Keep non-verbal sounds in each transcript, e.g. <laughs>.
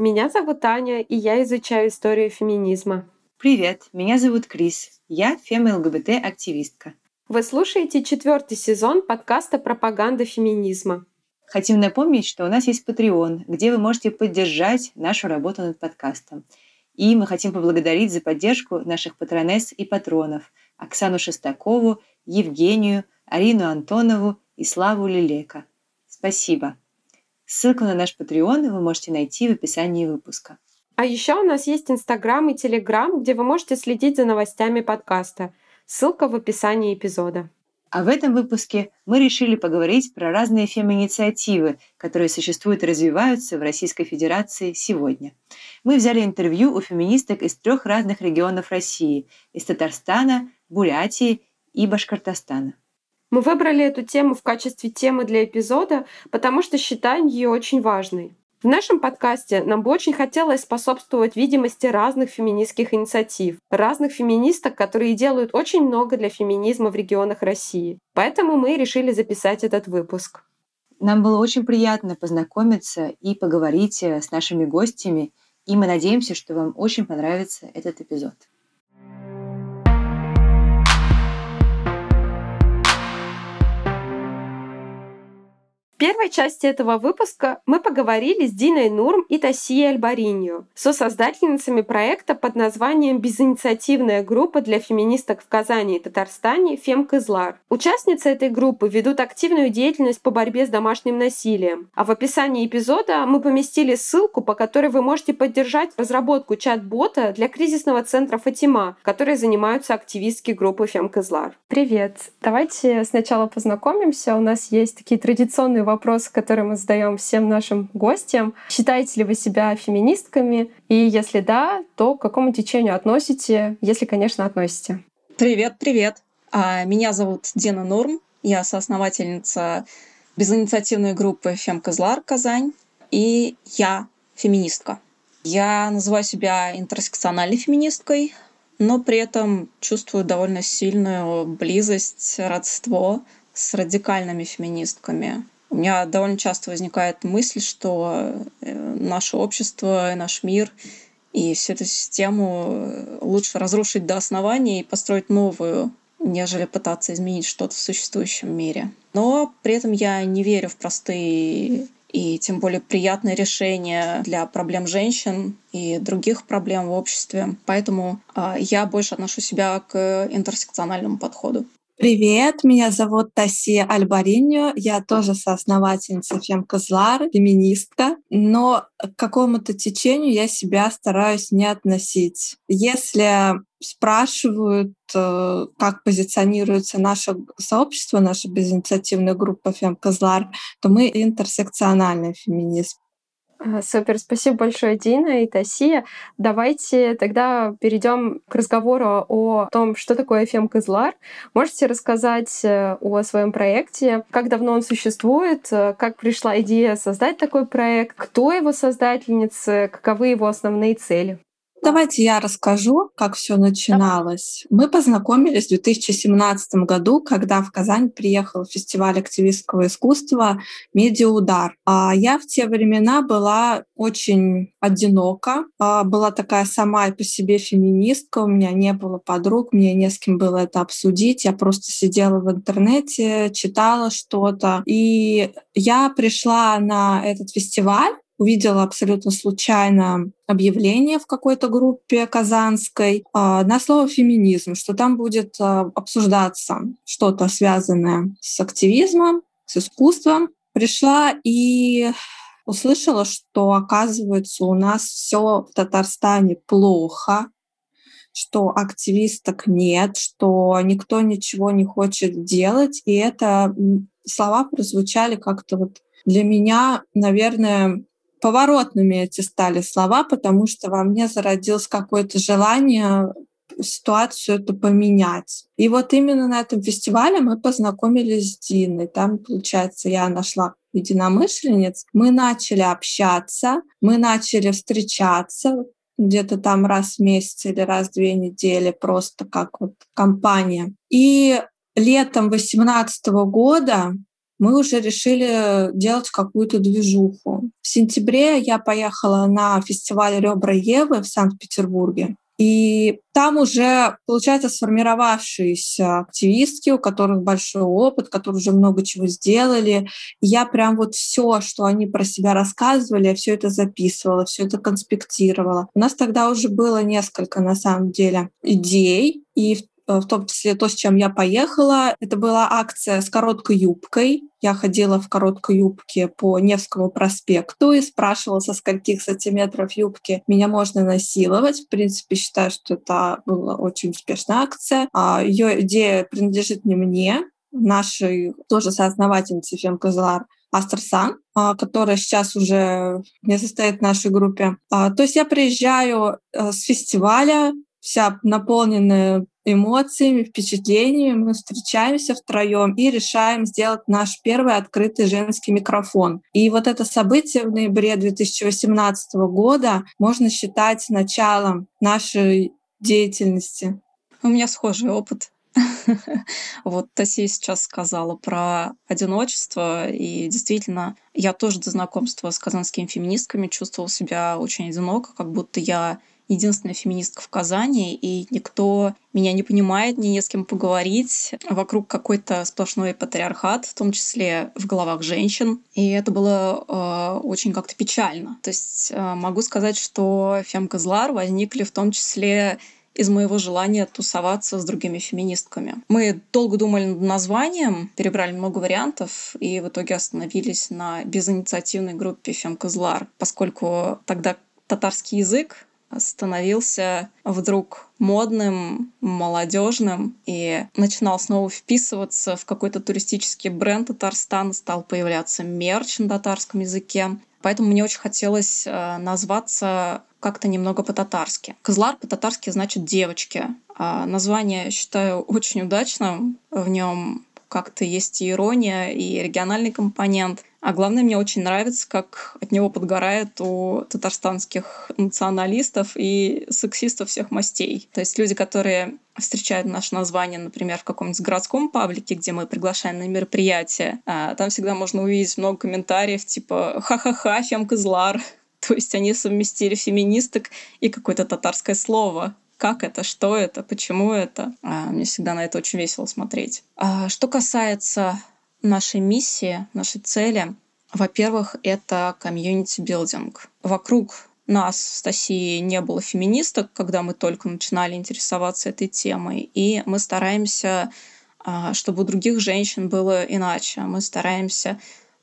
Меня зовут Аня, и я изучаю историю феминизма. Привет, меня зовут Крис. Я фем-ЛГБТ-активистка. Вы слушаете четвертый сезон подкаста «Пропаганда феминизма». Хотим напомнить, что у нас есть Patreon, где вы можете поддержать нашу работу над подкастом. И мы хотим поблагодарить за поддержку наших патронесс и патронов Оксану Шестакову, Евгению, Арину Антонову и Славу Лилека. Спасибо. Ссылку на наш Patreon вы можете найти в описании выпуска. А еще у нас есть Инстаграм и Телеграм, где вы можете следить за новостями подкаста. Ссылка в описании эпизода. А в этом выпуске мы решили поговорить про разные фем-инициативы, которые существуют и развиваются в Российской Федерации сегодня. Мы взяли интервью у феминисток из трех разных регионов России – из Татарстана, Бурятии и Башкортостана. Мы выбрали эту тему в качестве темы для эпизода, потому что считаем ее очень важной. В нашем подкасте нам бы очень хотелось способствовать видимости разных феминистских инициатив, разных феминисток, которые делают очень много для феминизма в регионах России. Поэтому мы решили записать этот выпуск. Нам было очень приятно познакомиться и поговорить э, с нашими гостями, и мы надеемся, что вам очень понравится этот эпизод. Первой части этого выпуска мы поговорили с Диной Нурм и Тасией Альбаринью, со-создательницами проекта под названием «Безинициативная группа для феминисток в Казани и Татарстане Фем Кызлар». Участницы этой группы ведут активную деятельность по борьбе с домашним насилием. А в описании эпизода мы поместили ссылку, по которой вы можете поддержать разработку чат-бота для кризисного центра «Фатима», которые занимаются активистки группы Фем Кызлар. Привет! Давайте сначала познакомимся. У нас есть такие традиционные вопрос, который мы задаем всем нашим гостям. Считаете ли вы себя феминистками? И если да, то к какому течению относите, если, конечно, относите? Привет, привет. А, меня зовут Дина Норм. Я соосновательница безинициативной группы «Фемкозлар» Казань. И я феминистка. Я называю себя интерсекциональной феминисткой, но при этом чувствую довольно сильную близость, родство с радикальными феминистками. У меня довольно часто возникает мысль, что э, наше общество, наш мир и всю эту систему э, лучше разрушить до основания и построить новую, нежели пытаться изменить что-то в существующем мире. Но при этом я не верю в простые и тем более приятные решения для проблем женщин и других проблем в обществе. Поэтому э, я больше отношу себя к интерсекциональному подходу. Привет, меня зовут Таси Альбариньо, я тоже соосновательница Фемкозлар, феминистка, но к какому-то течению я себя стараюсь не относить. Если спрашивают, э, как позиционируется наше сообщество, наша безинициативная группа Фемкозлар, то мы интерсекциональный феминизм. А, супер, спасибо большое, Дина и Тасия. Давайте тогда перейдем к разговору о том, что такое FM Кызлар. Можете рассказать э, о своем проекте, как давно он существует, э, как пришла идея создать такой проект, кто его создательницы, каковы его основные цели? Давайте я расскажу, как все начиналось. Мы познакомились в 2017 году, когда в Казань приехал фестиваль активистского искусства «Медиаудар». А я в те времена была очень одинока, а была такая сама по себе феминистка, у меня не было подруг, мне не с кем было это обсудить, я просто сидела в интернете, читала что-то. И я пришла на этот фестиваль, увидела абсолютно случайно объявление в какой-то группе казанской а, на слово феминизм, что там будет а, обсуждаться что-то связанное с активизмом, с искусством. Пришла и услышала, что оказывается у нас все в Татарстане плохо, что активисток нет, что никто ничего не хочет делать. И это слова прозвучали как-то вот для меня, наверное, поворотными эти стали слова, потому что во мне зародилось какое-то желание ситуацию эту поменять. И вот именно на этом фестивале мы познакомились с Диной. Там, получается, я нашла единомышленниц. Мы начали общаться, мы начали встречаться где-то там раз в месяц или раз в две недели, просто как вот компания. И летом 2018 года мы уже решили делать какую-то движуху. В сентябре я поехала на фестиваль «Ребра Евы» в Санкт-Петербурге. И там уже, получается, сформировавшиеся активистки, у которых большой опыт, которые уже много чего сделали. Я прям вот все, что они про себя рассказывали, я все это записывала, все это конспектировала. У нас тогда уже было несколько, на самом деле, идей. И Э, в том числе то, с чем я поехала. Это была акция с короткой юбкой. Я ходила в короткой юбке по Невскому проспекту и спрашивала, со скольких сантиметров юбки меня можно насиловать. В принципе, считаю, что это была очень успешная акция. А Ее идея принадлежит не мне, нашей тоже соосновательнице Фем Козлар Астерсан, а, которая сейчас уже не состоит в нашей группе. А, то есть я приезжаю э, с фестиваля, вся наполненная эмоциями, впечатлениями. Мы встречаемся втроем и решаем сделать наш первый открытый женский микрофон. И вот это событие в ноябре 2018 года можно считать началом нашей деятельности. У меня схожий опыт. <laughs> Вот Таси сейчас сказала про одиночество, и действительно, я тоже до знакомства с казанскими феминистками чувствовала себя очень одиноко, как будто я единственная феминистка в Казани, и никто меня не понимает, мне не с кем поговорить. Вокруг какой-то сплошной патриархат, в том числе в головах женщин. И это было э, очень как-то печально. То есть э, могу сказать, что Фемка Злар возникли в том числе из моего желания тусоваться с другими феминистками. Мы долго думали над названием, перебрали много вариантов и в итоге остановились на безинициативной группе Фемкозлар, поскольку тогда татарский язык становился вдруг модным, молодежным и начинал снова вписываться в какой-то туристический бренд Татарстана, стал появляться мерч на татарском языке. Поэтому мне очень хотелось э, назваться как-то немного по-татарски. Кызлар по-татарски значит девочки. А название считаю <laughs> очень удачным. В нем как-то есть и ирония, и региональный компонент. А главное, мне очень нравится, как от него подгорает у татарстанских националистов и сексистов всех мастей. То есть люди, которые встречают наше название, например, в каком-нибудь городском паблике, где мы приглашаем на мероприятие, а, там всегда можно увидеть много комментариев типа «Ха-ха-ха, фемка злар». <laughs> То есть они совместили феминисток и какое-то татарское слово как это, что это, почему это. А, мне всегда на это очень весело смотреть. А, что касается нашей миссии, нашей цели, во-первых, это community building. Вокруг нас с Тасией не было феминисток, когда мы только начинали интересоваться этой темой, и мы стараемся, а, чтобы у других женщин было иначе. Мы стараемся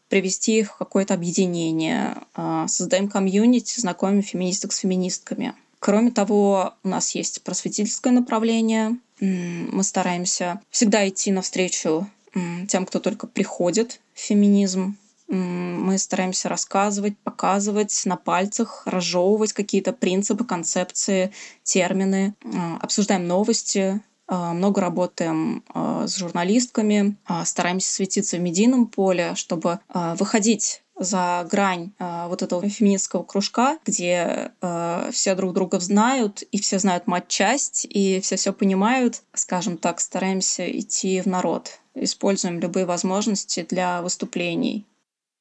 привести их в какое-то объединение, а, создаем комьюнити, знакомим феминисток с феминистками. Кроме того, у нас есть просветительское направление. Мы стараемся всегда идти навстречу тем, кто только приходит в феминизм. Мы стараемся рассказывать, показывать на пальцах, разжевывать какие-то принципы, концепции, термины. Обсуждаем новости, а, много работаем а, с журналистками, а, стараемся светиться в медийном поле, чтобы выходить за грань э, вот этого феминистского кружка, где э, все друг друга знают, и все знают мать-часть, и все все понимают, скажем так, стараемся идти в народ, используем любые возможности для выступлений.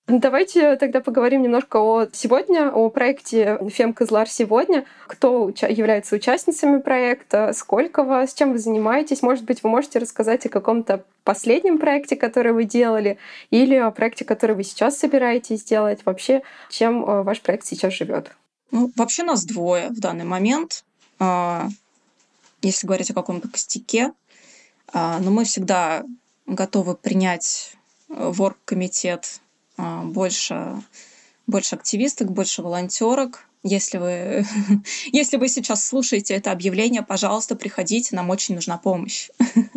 Давайте тогда поговорим немножко о сегодня, о проекте Фем Козлар сегодня. Кто уча- является участницами проекта, сколько вас, чем вы занимаетесь? Может быть, вы можете рассказать о каком-то последнем проекте, который вы делали, или о проекте, который вы сейчас собираетесь делать? Вообще, чем э, ваш проект сейчас живет? Ну, вообще нас двое в данный момент. А, если говорить о каком-то костяке, а, но мы всегда готовы принять э, в оргкомитет а, больше, больше активисток, больше волонтерок. Если вы, <laughs> если вы сейчас слушаете это объявление, пожалуйста, приходите, нам очень нужна помощь. <laughs>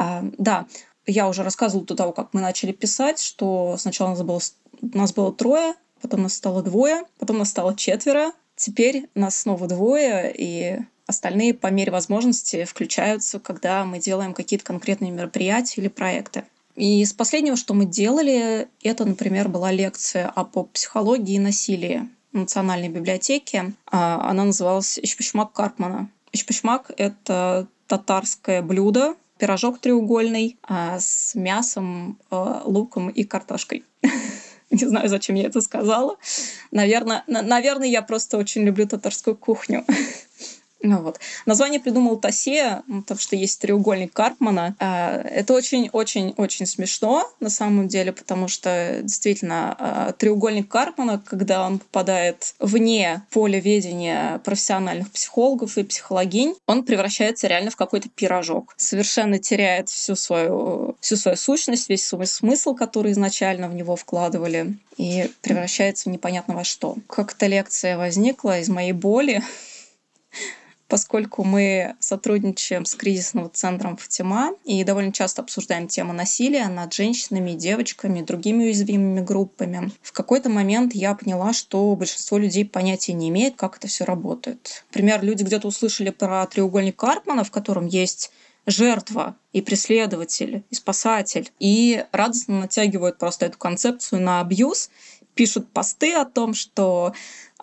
А, да, я уже рассказывала до того, как мы начали писать, что сначала нас было, нас было трое, потом нас стало двое, потом нас стало четверо, теперь нас снова двое, и остальные по мере возможности включаются, когда мы делаем какие-то конкретные мероприятия или проекты. И из последнего, что мы делали, это, например, была лекция о поп-психологии и насилии в Национальной библиотеке. А, она называлась «Ичпочмак Карпмана». Ичпочмак — это татарское блюдо, пирожок треугольный а, с мясом, э, луком и картошкой. <laughs> <laughs> Не знаю, зачем я это сказала. Наверное, наверное, я просто очень люблю татарскую кухню. <laughs> Ну, вот. Название придумал ну, потому что есть треугольник Карпмана. А, это очень-очень-очень смешно на самом деле, потому что действительно а, треугольник Карпмана, когда он попадает вне поля ведения профессиональных психологов и психологинь, он превращается реально в какой-то пирожок. Совершенно теряет всю свою, всю свою сущность, весь свой смысл, который изначально в него вкладывали, и превращается в непонятно во что. Как-то лекция возникла из моей боли, <laughs> поскольку мы сотрудничаем с кризисным центром Фатима и довольно часто обсуждаем тему насилия над женщинами, девочками, другими уязвимыми группами. В какой-то момент я поняла, что большинство людей понятия не имеет, как это все работает. Например, люди где-то услышали про треугольник Карпмана, в котором есть жертва и преследователь, и спасатель, и радостно натягивают просто эту концепцию на абьюз, пишут посты о том, что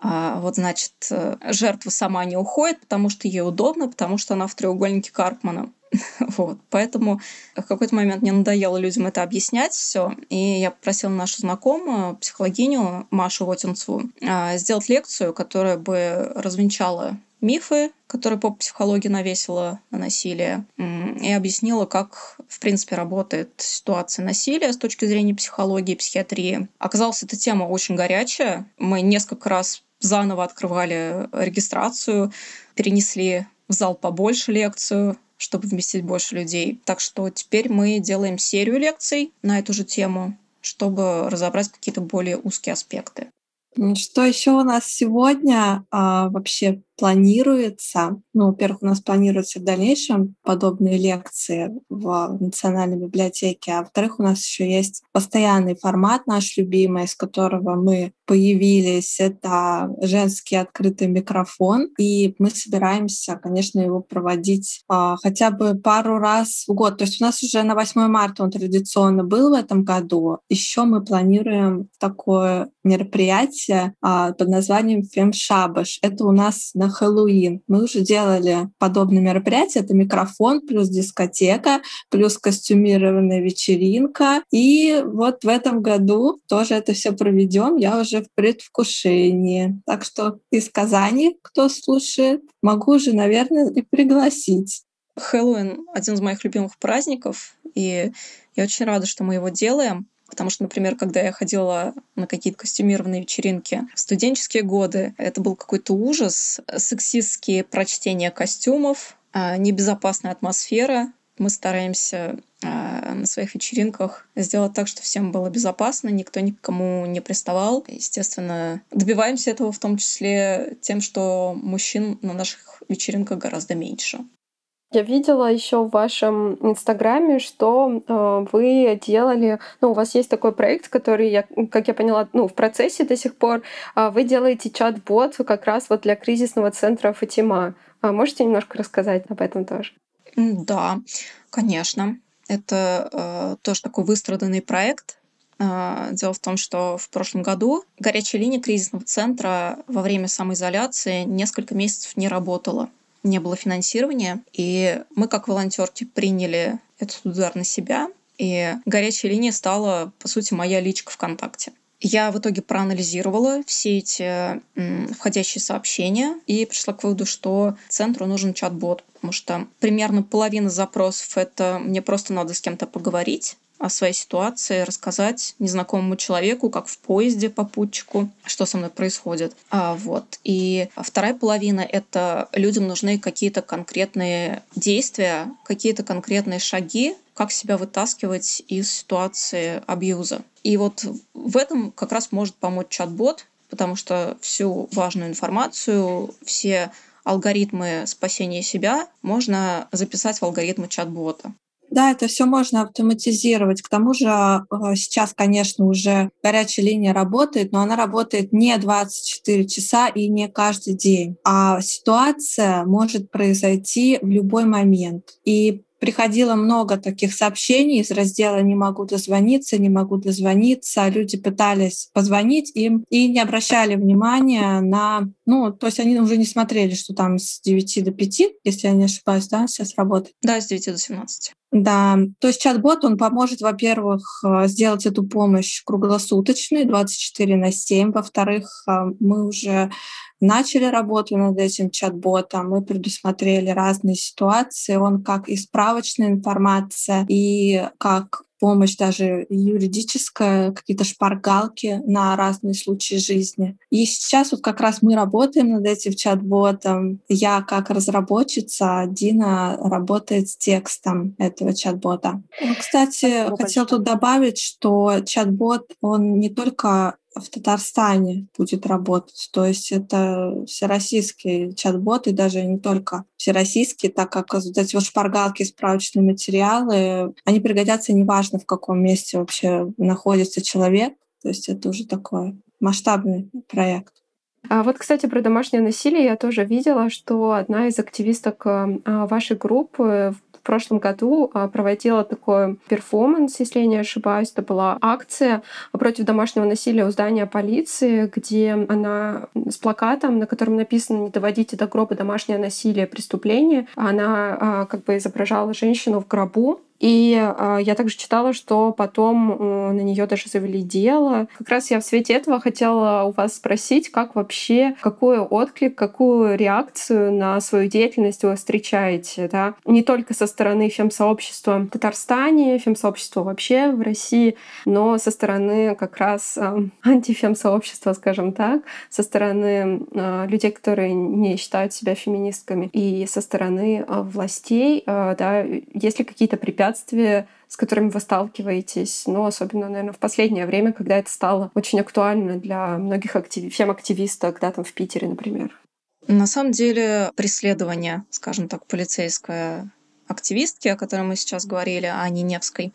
а, вот, значит, э, жертва сама не уходит, потому что ей удобно, потому что она в треугольнике Карпмана. <laughs> Вот. Поэтому в какой-то момент мне надоело людям это объяснять все, и я попросила нашу знакомую, психологиню Машу Вотинцеву, а, сделать лекцию, которая бы развенчала мифы, которые по психологии навесила на насилие, и объяснила, как, в принципе, работает ситуация насилия с точки зрения психологии психиатрии. Оказалось, эта тема очень горячая. Мы несколько раз заново открывали регистрацию, перенесли в зал побольше лекцию, чтобы вместить больше людей. Так что теперь мы делаем серию лекций на эту же тему, чтобы разобрать какие-то более узкие аспекты. Что еще у нас сегодня а, вообще планируется? Ну, во-первых, у нас планируются в дальнейшем подобные лекции в Национальной библиотеке, а во-вторых, у нас еще есть постоянный формат наш любимый, с которого мы появились. Это женский открытый микрофон, и мы собираемся, конечно, его проводить а, хотя бы пару раз в год. То есть у нас уже на 8 марта он традиционно был в этом году. Еще мы планируем такое мероприятие а, под названием «Фемшабаш». Это у нас на Хэллоуин. Мы уже делали подобное мероприятие. Это микрофон плюс дискотека, плюс костюмированная вечеринка. И вот в этом году тоже это все проведем. Я уже в предвкушении. Так что из Казани, кто слушает, могу уже, наверное, и пригласить. Хэллоуин — один из моих любимых праздников, и я очень рада, что мы его делаем. Потому что, например, когда я ходила на какие-то костюмированные вечеринки в студенческие годы, это был какой-то ужас, сексистские прочтения костюмов, а, небезопасная атмосфера. Мы стараемся а, на своих вечеринках сделать так, что всем было безопасно, никто никому не приставал. Естественно, добиваемся этого в том числе тем, что мужчин на наших вечеринках гораздо меньше. Я видела еще в вашем инстаграме, что э, вы делали, ну, у вас есть такой проект, который, я, как я поняла, ну, в процессе до сих пор. Э, вы делаете чат-бот как раз вот для кризисного центра Фатима. А можете немножко рассказать об этом тоже? Да, конечно. Это э, тоже такой выстраданный проект. Э, дело в том, что в прошлом году горячая линия кризисного центра во время самоизоляции несколько месяцев не работала не было финансирования, и мы как волонтерки приняли этот удар на себя, и горячая линия стала, по сути, моя личка ВКонтакте. Я в итоге проанализировала все эти входящие сообщения и пришла к выводу, что центру нужен чат-бот, потому что примерно половина запросов — это мне просто надо с кем-то поговорить, о своей ситуации, рассказать незнакомому человеку, как в поезде попутчику, что со мной происходит. А, вот. И вторая половина — это людям нужны какие-то конкретные действия, какие-то конкретные шаги, как себя вытаскивать из ситуации абьюза. И вот в этом как раз может помочь чат-бот, потому что всю важную информацию, все алгоритмы спасения себя можно записать в алгоритмы чат-бота. Да, это все можно автоматизировать. К тому же а, сейчас, конечно, уже горячая линия работает, но она работает не 24 часа и не каждый день. А ситуация может произойти в любой момент. И приходило много таких сообщений из раздела «Не могу дозвониться, не могу дозвониться». Люди пытались позвонить им и не обращали внимания на... Ну, то есть они уже не смотрели, что там с 9 до 5, если я не ошибаюсь, да, сейчас работает? Да, с 9 до 17. Да, то есть чат-бот, он поможет, во-первых, э, сделать эту помощь круглосуточной, 24 на 7. Во-вторых, э, мы уже начали работу над этим чат-ботом, мы предусмотрели разные ситуации. Он как и справочная информация, и как помощь даже юридическая, какие-то шпаргалки на разные случаи жизни. И сейчас вот как раз мы работаем над этим чат-ботом. Я как разработчица, Дина работает с текстом этого чат-бота. Кстати, Спасибо хотел тут добавить, что чат-бот, он не только в Татарстане будет работать. То есть это всероссийский чат-бот, и даже не только всероссийский, так как вот эти вот шпаргалки, справочные материалы, они пригодятся неважно, в каком месте вообще находится человек. То есть это уже такой масштабный проект. А вот, кстати, про домашнее насилие я тоже видела, что одна из активисток э, а, вашей группы прошлом году а, проводила такой перформанс, если я не ошибаюсь. Это была акция против домашнего насилия у здания полиции, где она с плакатом, на котором написано «Не доводите до гроба домашнее насилие, преступление». Она а, как бы изображала женщину в гробу, и э, я также читала, что потом э, на нее даже завели дело. Как раз я в свете этого хотела у вас спросить, как вообще, какой отклик, какую реакцию на свою деятельность вы встречаете, да? Не только со стороны фем-сообщества в Татарстане, фем-сообщества вообще в России, но со стороны как раз э, антифем-сообщества, скажем так, со стороны э, людей, которые не считают себя феминистками, и со стороны э, властей, э, да, есть ли какие-то препятствия препятствия, с которыми вы сталкиваетесь, ну, особенно, наверное, в последнее время, когда это стало очень актуально для многих актив... фем-активисток, да, там в Питере, например? На самом деле преследование, скажем так, полицейское активистки, о которой мы сейчас говорили, о Ниневской,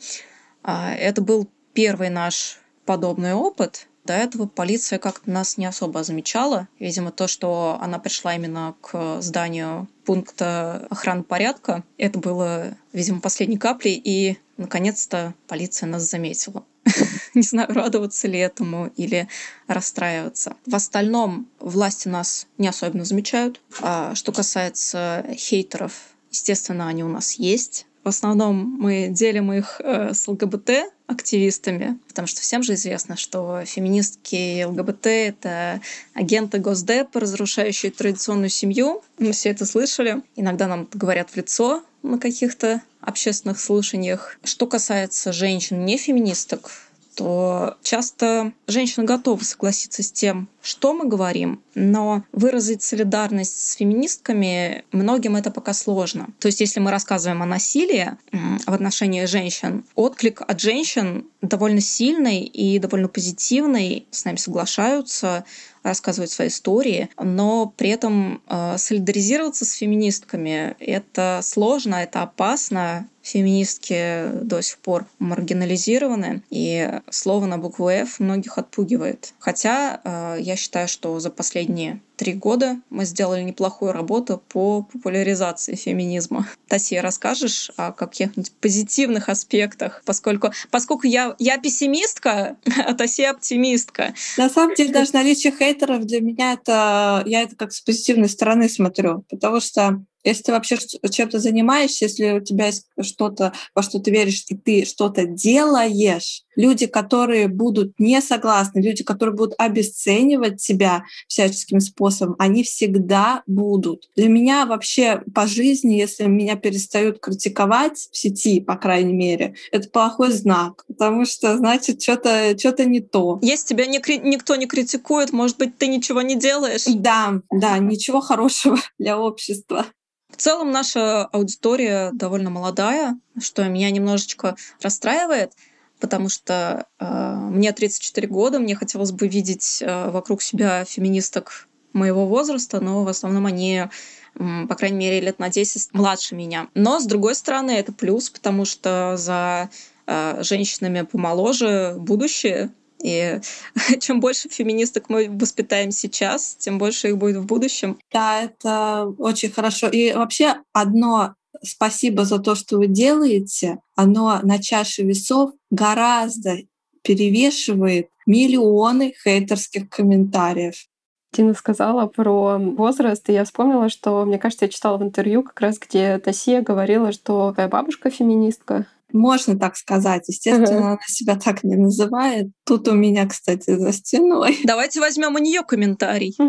а, это был первый наш подобный опыт. До этого полиция как-то нас не особо замечала. Видимо, то, что она пришла именно к зданию пункта охраны порядка, это было, видимо, последней каплей, и, наконец-то, полиция нас заметила. <laughs> Не знаю, радоваться ли этому или расстраиваться. В остальном власти нас не особенно замечают. А что касается хейтеров, естественно, они у нас есть. В основном мы делим их э, с ЛГБТ-активистами, потому что всем же известно, что феминистки и ЛГБТ — это агенты Госдепа, разрушающие традиционную семью. Мы все это слышали. Иногда нам говорят в лицо на каких-то общественных слушаниях. Что касается женщин не феминисток, то часто женщина готова согласиться с тем, что мы говорим, но выразить солидарность с феминистками многим это пока сложно. То есть если мы рассказываем о насилии в отношении женщин, отклик от женщин довольно сильный и довольно позитивный, с нами соглашаются, рассказывают свои истории, но при этом э, солидаризироваться с феминистками это сложно, это опасно. Феминистки до сих пор маргинализированы, и слово на букву F многих отпугивает. Хотя э, я считаю, что за последние три года мы сделали неплохую работу по популяризации феминизма. Тася, расскажешь о каких-нибудь позитивных аспектах, поскольку, поскольку я, я пессимистка, <laughs> а Тася оптимистка. На самом деле даже наличие хейтеров для меня это, я это как с позитивной стороны смотрю, потому что если ты вообще чем-то занимаешься, если у тебя есть что-то, во что ты веришь, и ты что-то делаешь, люди, которые будут не согласны, люди, которые будут обесценивать тебя всяческим способом, они всегда будут. Для меня вообще по жизни, если меня перестают критиковать в сети, по крайней мере, это плохой знак, потому что значит что-то что не то. Если тебя не, никто не критикует, может быть, ты ничего не делаешь? Да, да, ничего хорошего <laughs> для общества. В целом наша аудитория довольно молодая, что меня немножечко расстраивает, потому что э, мне 34 года, мне хотелось бы видеть э, вокруг себя феминисток моего возраста, но в основном они по крайней мере, лет на 10 младше меня. Но, с другой стороны, это плюс, потому что за э, женщинами помоложе будущее, и <laughs> чем больше феминисток мы воспитаем сейчас, тем больше их будет в будущем. Да, это очень хорошо. И вообще одно спасибо за то, что вы делаете, оно на чаше весов гораздо перевешивает миллионы хейтерских комментариев. Тина сказала про возраст, и я вспомнила, что, мне кажется, я читала в интервью как раз, где Тасия говорила, что твоя бабушка феминистка. Можно так сказать. Естественно, ага. она себя так не называет. Тут у меня, кстати, за стеной. <laughs> Давайте возьмем у нее комментарий. <laughs>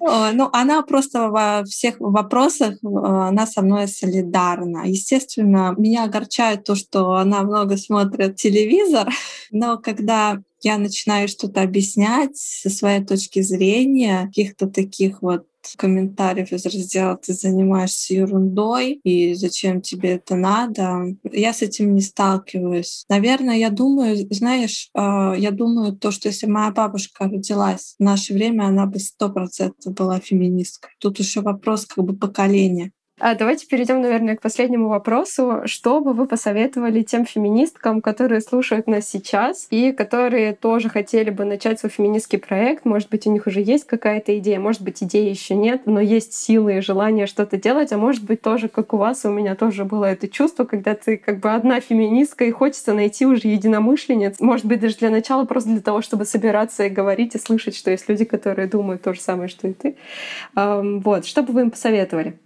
Ну, она просто во всех вопросах, она со мной солидарна. Естественно, меня огорчает то, что она много смотрит телевизор, <laughs> но когда я начинаю что-то объяснять со своей точки зрения, каких-то таких вот комментариев из раздела «Ты занимаешься ерундой, и зачем тебе это надо?» Я с этим не сталкиваюсь. Наверное, я думаю, знаешь, а, я думаю то, что если моя бабушка родилась в наше время, она бы сто процентов была феминисткой. Тут еще вопрос как бы поколения. А давайте перейдем, наверное, к последнему вопросу. Что бы вы посоветовали тем феминисткам, которые слушают нас сейчас и которые тоже хотели бы начать свой феминистский проект? Может быть, у них уже есть какая-то идея, может быть, идеи еще нет, но есть силы и желание что-то делать, а может быть, тоже, как у вас, у меня тоже было это чувство, когда ты как бы одна феминистка и хочется найти уже единомышленниц. Может быть, даже для начала просто для того, чтобы собираться и говорить и слышать, что есть люди, которые думают то же самое, что и ты. Вот, что бы вы им посоветовали?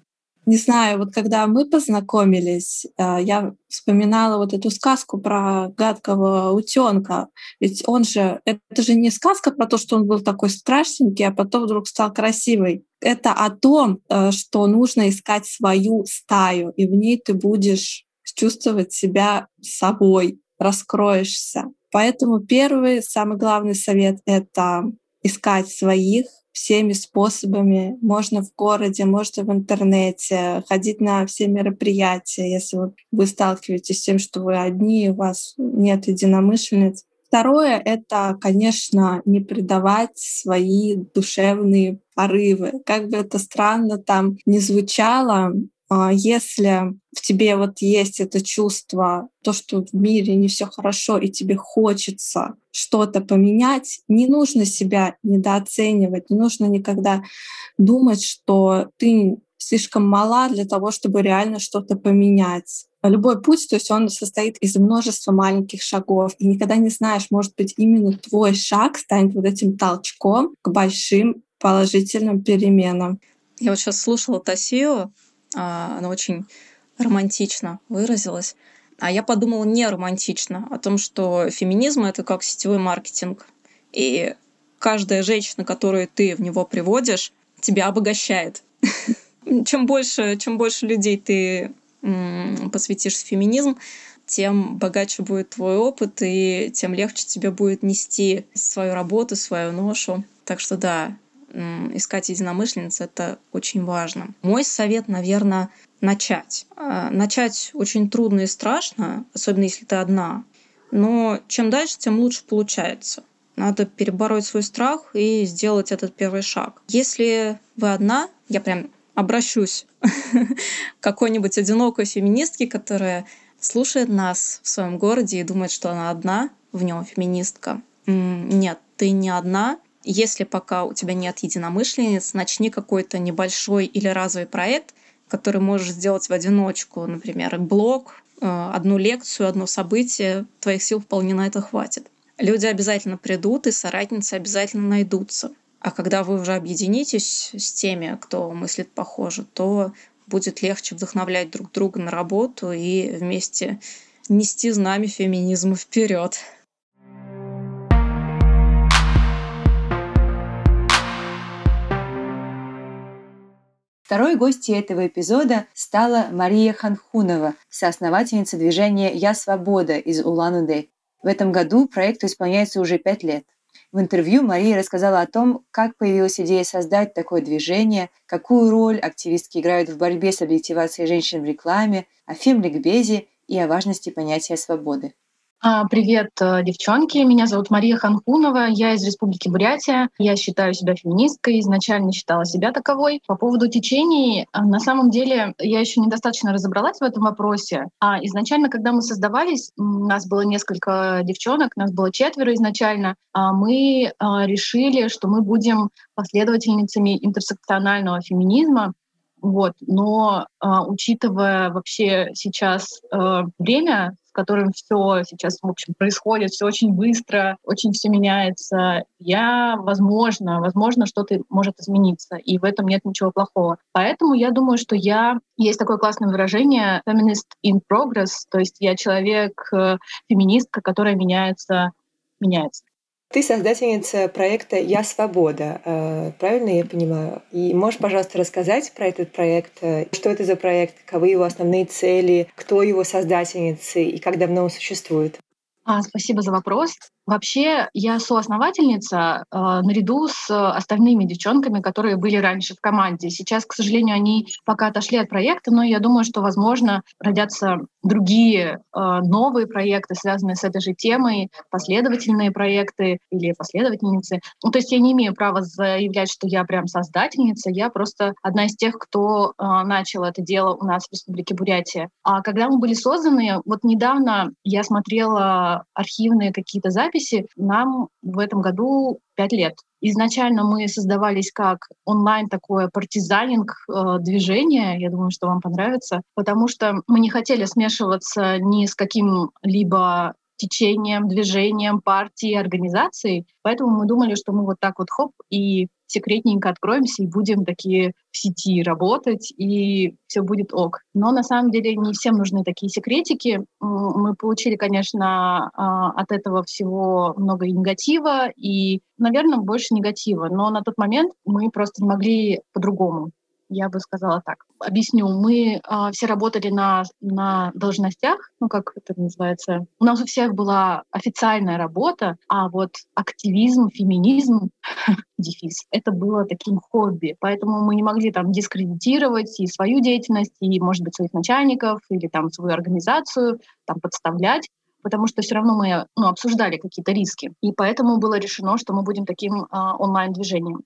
Не знаю, вот когда мы познакомились, э, я вспоминала вот эту сказку про гадкого утенка. Ведь он же, это же не сказка про то, что он был такой страшненький, а потом вдруг стал красивый. Это о том, э, что нужно искать свою стаю, и в ней ты будешь чувствовать себя собой, раскроешься. Поэтому первый, самый главный совет — это искать своих, всеми способами. Можно в городе, можно в интернете, ходить на все мероприятия, если вот вы сталкиваетесь с тем, что вы одни, у вас нет единомышленниц. Второе — это, конечно, не предавать свои душевные порывы. Как бы это странно там не звучало, если в тебе вот есть это чувство, то, что в мире не все хорошо, и тебе хочется что-то поменять, не нужно себя недооценивать, не нужно никогда думать, что ты слишком мала для того, чтобы реально что-то поменять. Любой путь, то есть он состоит из множества маленьких шагов, и никогда не знаешь, может быть, именно твой шаг станет вот этим толчком к большим положительным переменам. Я вот сейчас слушала Тасию, а, она очень романтично выразилась. А я подумала не романтично, о том, что феминизм это как сетевой маркетинг. И каждая женщина, которую ты в него приводишь, тебя обогащает. <laughs> чем больше, чем больше людей ты посвятишь феминизм, тем богаче будет твой опыт, и тем легче тебе будет нести свою работу, свою ношу. Так что да, искать единомышленниц — это очень важно. Мой совет, наверное, начать. А, начать очень трудно и страшно, особенно если ты одна. Но чем дальше, тем лучше получается. Надо перебороть свой страх и сделать этот первый шаг. Если вы одна, я прям обращусь <laughs> к какой-нибудь одинокой феминистке, которая слушает нас в своем городе и думает, что она одна, в нем феминистка. Нет, ты не одна, если пока у тебя нет единомышленниц, начни какой-то небольшой или разовый проект, который можешь сделать в одиночку, например, блог, э, одну лекцию, одно событие, твоих сил вполне на это хватит. Люди обязательно придут, и соратницы обязательно найдутся. А когда вы уже объединитесь с теми, кто мыслит похоже, то будет легче вдохновлять друг друга на работу и вместе нести знамя феминизма вперед. Второй гостьей этого эпизода стала Мария Ханхунова, соосновательница движения «Я свобода» из Улан-Удэ. В этом году проекту исполняется уже пять лет. В интервью Мария рассказала о том, как появилась идея создать такое движение, какую роль активистки играют в борьбе с объективацией женщин в рекламе, о фемликбезе и о важности понятия свободы. А, привет, э, девчонки. Меня зовут Мария Ханхунова. Я из Республики Бурятия. Я считаю себя феминисткой. Изначально считала себя таковой. По поводу течений, э, на самом деле, я еще недостаточно разобралась в этом вопросе. А изначально, когда мы создавались, у нас было несколько девчонок, нас было четверо изначально, а мы э, решили, что мы будем последовательницами интерсекционального феминизма. Вот. Но учитывая вообще сейчас время, котором все сейчас, в общем, происходит, все очень быстро, очень все меняется, я, возможно, возможно, что-то может измениться, и в этом нет ничего плохого. Поэтому я думаю, что я... Есть такое классное выражение «feminist in progress», то есть я человек, э, феминистка, которая меняется, меняется. Ты создательница проекта «Я свобода», э, правильно я понимаю? И можешь, пожалуйста, рассказать про этот проект? Э, что это за проект? Каковы его основные цели? Кто его создательницы и как давно он существует? А, спасибо за вопрос. Вообще, я соосновательница э, наряду с остальными девчонками, которые были раньше в команде. Сейчас, к сожалению, они пока отошли от проекта, но я думаю, что, возможно, родятся другие э, новые проекты, связанные с этой же темой, последовательные проекты или последовательницы. Ну, то есть я не имею права заявлять, что я прям создательница, я просто одна из тех, кто э, начал это дело у нас в Республике Бурятия. А когда мы были созданы, вот недавно я смотрела архивные какие-то записи, записи нам в этом году пять лет. Изначально мы создавались как онлайн такое партизанинг э, движение. Я думаю, что вам понравится, потому что мы не хотели смешиваться ни с каким-либо течением, движением, партии, организацией. Поэтому мы думали, что мы вот так вот хоп и секретненько откроемся и будем такие в сети работать, и все будет ок. Но на самом деле не всем нужны такие секретики. Мы получили, конечно, а, от этого всего много и негатива, и, наверное, больше негатива. Но на тот момент мы просто не могли по-другому я бы сказала так. Объясню. Мы э, все работали на, на должностях, ну как это называется. У нас у всех была официальная работа, а вот активизм, феминизм, <laughs> дефис, это было таким хобби. Поэтому мы не могли там дискредитировать и свою деятельность, и, может быть, своих начальников, или там свою организацию, там подставлять потому что все равно мы ну, обсуждали какие-то риски. И поэтому было решено, что мы будем таким э, онлайн-движением.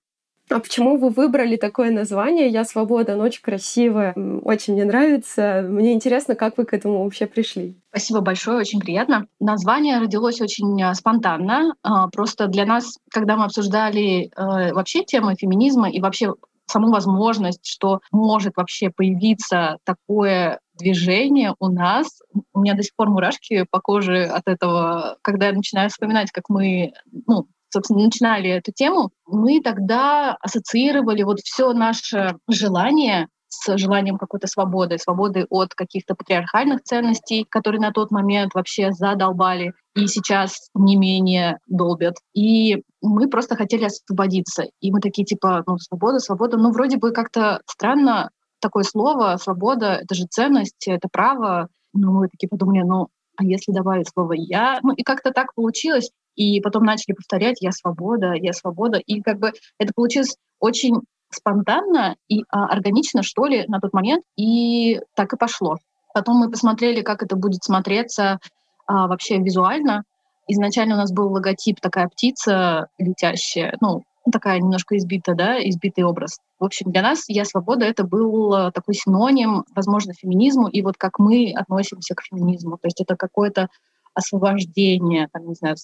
А почему вы выбрали такое название «Я свобода»? Очень красивое, очень мне нравится. Мне интересно, как вы к этому вообще пришли. Спасибо большое, очень приятно. Название родилось очень а, спонтанно. А, просто для нас, когда мы обсуждали э, вообще темы феминизма и вообще саму возможность, что может вообще появиться такое движение у нас. У меня до сих пор мурашки по коже от этого, когда я начинаю вспоминать, как мы ну, собственно, начинали эту тему, мы тогда ассоциировали вот все наше желание с желанием какой-то свободы, свободы от каких-то патриархальных ценностей, которые на тот момент вообще задолбали и сейчас не менее долбят. И мы просто хотели освободиться. И мы такие типа, ну, свобода, свобода. Ну, вроде бы как-то странно такое слово, свобода, это же ценность, это право. Ну, мы такие подумали, ну, а если добавить слово «я»? Ну, и как-то так получилось. И потом начали повторять «я свобода, я свобода». И как бы это получилось очень спонтанно и а, органично, что ли, на тот момент. И так и пошло. Потом мы посмотрели, как это будет смотреться а, вообще визуально. Изначально у нас был логотип, такая птица летящая, ну, такая немножко избитая, да, избитый образ. В общем, для нас «Я свобода» — это был такой синоним, возможно, феминизму, и вот как мы относимся к феминизму. То есть это какое-то освобождение, там, не знаю,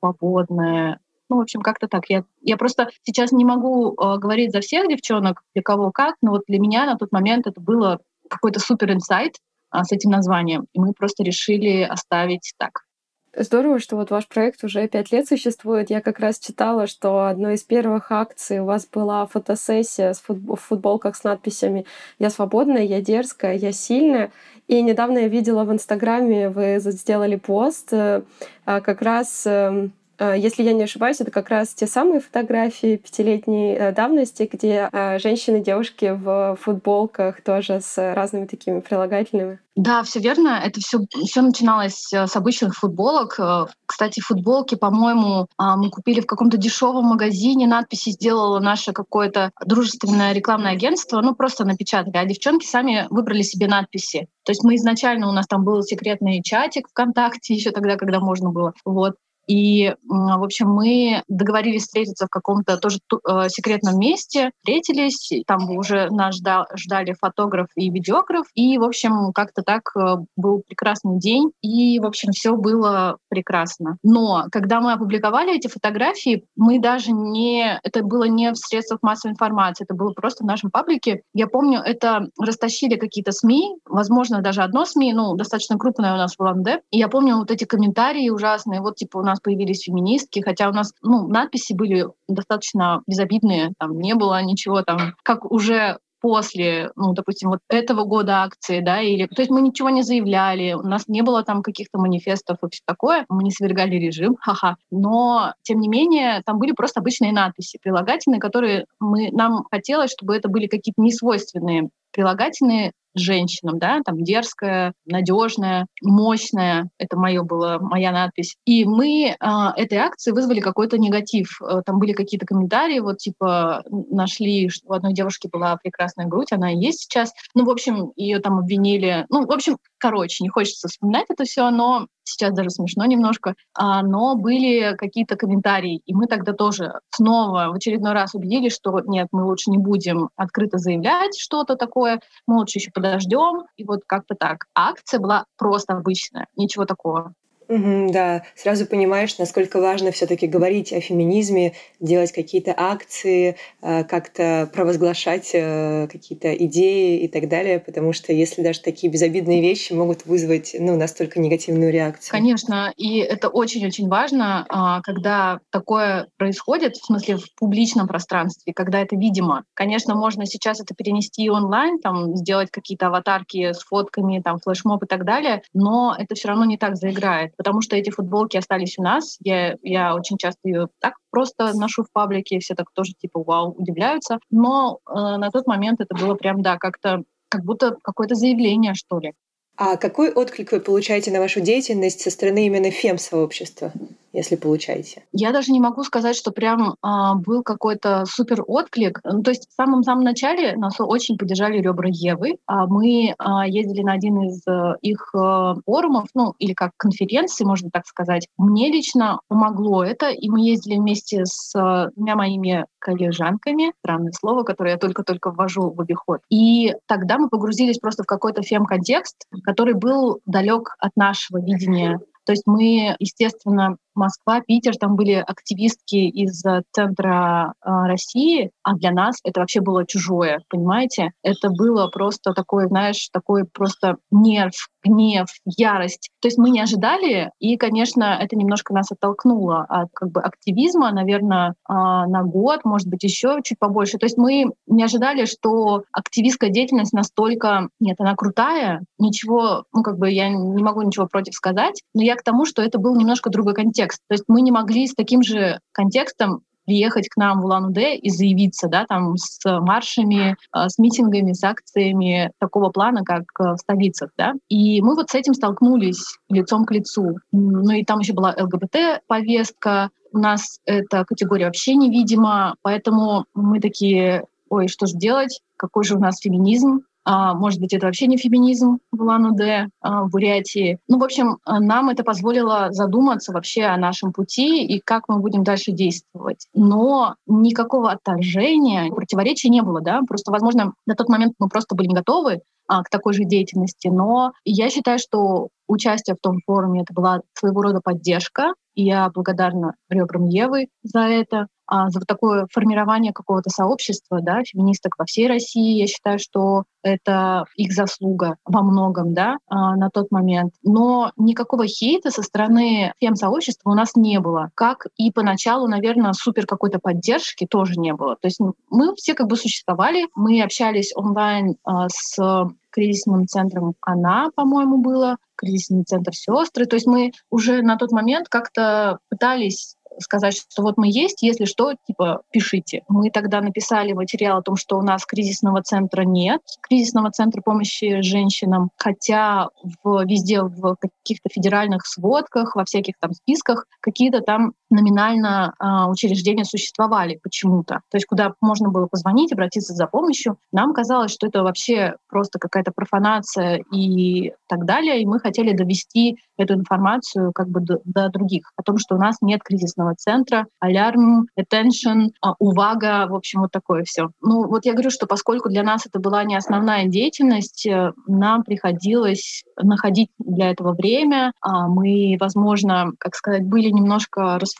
свободное. Ну, в общем, как-то так. Я, я просто сейчас не могу э, говорить за всех девчонок, для кого как, но вот для меня на тот момент это было какой-то супер инсайт э, с этим названием. И мы просто решили оставить так. Здорово, что вот ваш проект уже пять лет существует. Я как раз читала, что одной из первых акций у вас была фотосессия с футбол в футболках с надписями «Я свободная», «Я дерзкая», «Я сильная». И недавно я видела в Инстаграме, вы сделали пост э, а, как раз эм, если я не ошибаюсь, это как раз те самые фотографии пятилетней э, давности, где э, женщины, девушки в футболках тоже с разными такими прилагательными. Да, все верно. Это все, все начиналось с обычных футболок. Кстати, футболки, по-моему, а, мы купили в каком-то дешевом магазине. Надписи сделало наше какое-то дружественное рекламное агентство. Ну, просто напечатали. А девчонки сами выбрали себе надписи. То есть мы изначально, у нас там был секретный чатик ВКонтакте <laughs> еще тогда, когда можно было. Вот. И, в общем, мы договорились встретиться в каком-то тоже э, секретном месте, встретились, там уже нас ждали фотограф и видеограф, и, в общем, как-то так э, был прекрасный день, и, в общем, все было прекрасно. Но когда мы опубликовали эти фотографии, мы даже не... Это было не в средствах массовой информации, это было просто в нашем паблике. Я помню, это растащили какие-то СМИ, возможно, даже одно СМИ, ну, достаточно крупное у нас в Улан-Удэ. И я помню вот эти комментарии ужасные, вот, типа, у нас появились феминистки, хотя у нас, ну, надписи были достаточно безобидные, там не было ничего там, как уже после, ну, допустим, вот этого года акции, да, или... То есть мы ничего не заявляли, у нас не было там каких-то манифестов и все такое, мы не свергали режим, <laughs> ха-ха. Но, тем не менее, там были просто обычные надписи, прилагательные, которые мы, нам хотелось, чтобы это были какие-то несвойственные прилагательные женщинам, да, там дерзкая, надежная, мощная. Это мое было, моя надпись. И мы э, этой акции вызвали какой-то негатив. Э, там были какие-то комментарии, вот типа нашли, что у одной девушки была прекрасная грудь, она и есть сейчас. Ну, в общем, ее там обвинили. Ну, в общем, короче, не хочется вспоминать это все, но сейчас даже смешно немножко, а, но были какие-то комментарии, и мы тогда тоже снова в очередной раз убедились, что нет, мы лучше не будем открыто заявлять что-то такое, мы лучше еще подождем, и вот как-то так. А акция была просто обычная, ничего такого. Да, сразу понимаешь, насколько важно все-таки говорить о феминизме, делать какие-то акции, э, как-то провозглашать э, какие-то идеи и так далее, потому что если даже такие безобидные вещи могут вызвать ну, настолько негативную реакцию. Конечно, и это очень-очень важно, а, когда такое происходит, в смысле в публичном пространстве, когда это видимо. Конечно, можно сейчас это перенести онлайн, там, сделать какие-то аватарки с фотками, там, флешмоб и так далее, но это все равно не так заиграет потому что эти футболки остались у нас. Я, я очень часто ее так просто ношу в паблике, все так тоже типа вау, удивляются. Но э, на тот момент это было прям, да, как-то как будто какое-то заявление, что ли. А какой отклик вы получаете на вашу деятельность со стороны именно фем-сообщества? если получаете? Я даже не могу сказать, что прям а, был какой-то супер отклик. Ну, то есть в самом-самом начале нас очень поддержали ребра Евы. А мы а, ездили на один из а, их а, форумов, ну или как конференции, можно так сказать. Мне лично помогло это, и мы ездили вместе с а, двумя моими коллежанками, странное слово, которое я только-только ввожу в обиход. И тогда мы погрузились просто в какой-то фем-контекст, который был далек от нашего видения то есть мы, естественно, Москва, Питер, там были активистки из э, центра э, России, а для нас это вообще было чужое, понимаете? Это было просто такой, знаешь, такой просто нерв, гнев, ярость. То есть мы не ожидали, и, конечно, это немножко нас оттолкнуло от как бы активизма, наверное, э, на год, может быть, еще чуть побольше. То есть мы не ожидали, что активистская деятельность настолько, нет, она крутая, ничего, ну как бы я не могу ничего против сказать, но я к тому, что это был немножко другой контекст контекст. То есть мы не могли с таким же контекстом приехать к нам в Улан-Удэ и заявиться, да, там с маршами, э, с митингами, с акциями такого плана, как э, в столицах, да. И мы вот с этим столкнулись лицом к лицу. Ну и там еще была ЛГБТ-повестка, у нас эта категория вообще невидима, поэтому мы такие, ой, что же делать, какой же у нас феминизм, может быть, это вообще не феминизм в Улан-Удэ, а, в Бурятии. Ну, в общем, нам это позволило задуматься вообще о нашем пути и как мы будем дальше действовать. Но никакого отторжения, противоречия не было, да, просто, возможно, на тот момент мы просто были не готовы а, к такой же деятельности. Но я считаю, что участие в том форуме это была своего рода поддержка, и я благодарна ребрам Евы за это а, за такое формирование какого-то сообщества, да, феминисток во всей России. Я считаю, что это их заслуга во многом, да, а, на тот момент. Но никакого хейта со стороны фем-сообщества у нас не было. Как и поначалу, наверное, супер какой-то поддержки тоже не было. То есть мы все как бы существовали, мы общались онлайн а, с кризисным центром она, по-моему, было, кризисный центр сестры. То есть мы уже на тот момент как-то пытались сказать, что вот мы есть, если что, типа, пишите. Мы тогда написали материал о том, что у нас кризисного центра нет, кризисного центра помощи женщинам, хотя в, везде в каких-то федеральных сводках, во всяких там списках какие-то там номинально э, учреждения существовали почему-то. То есть куда можно было позвонить, обратиться за помощью. Нам казалось, что это вообще просто какая-то профанация и так далее. И мы хотели довести эту информацию как бы до, до других. О том, что у нас нет кризисного центра, алярм, attention, э, увага, в общем, вот такое все. Ну вот я говорю, что поскольку для нас это была не основная деятельность, э, нам приходилось находить для этого время. А мы, возможно, как сказать, были немножко расфокусированы,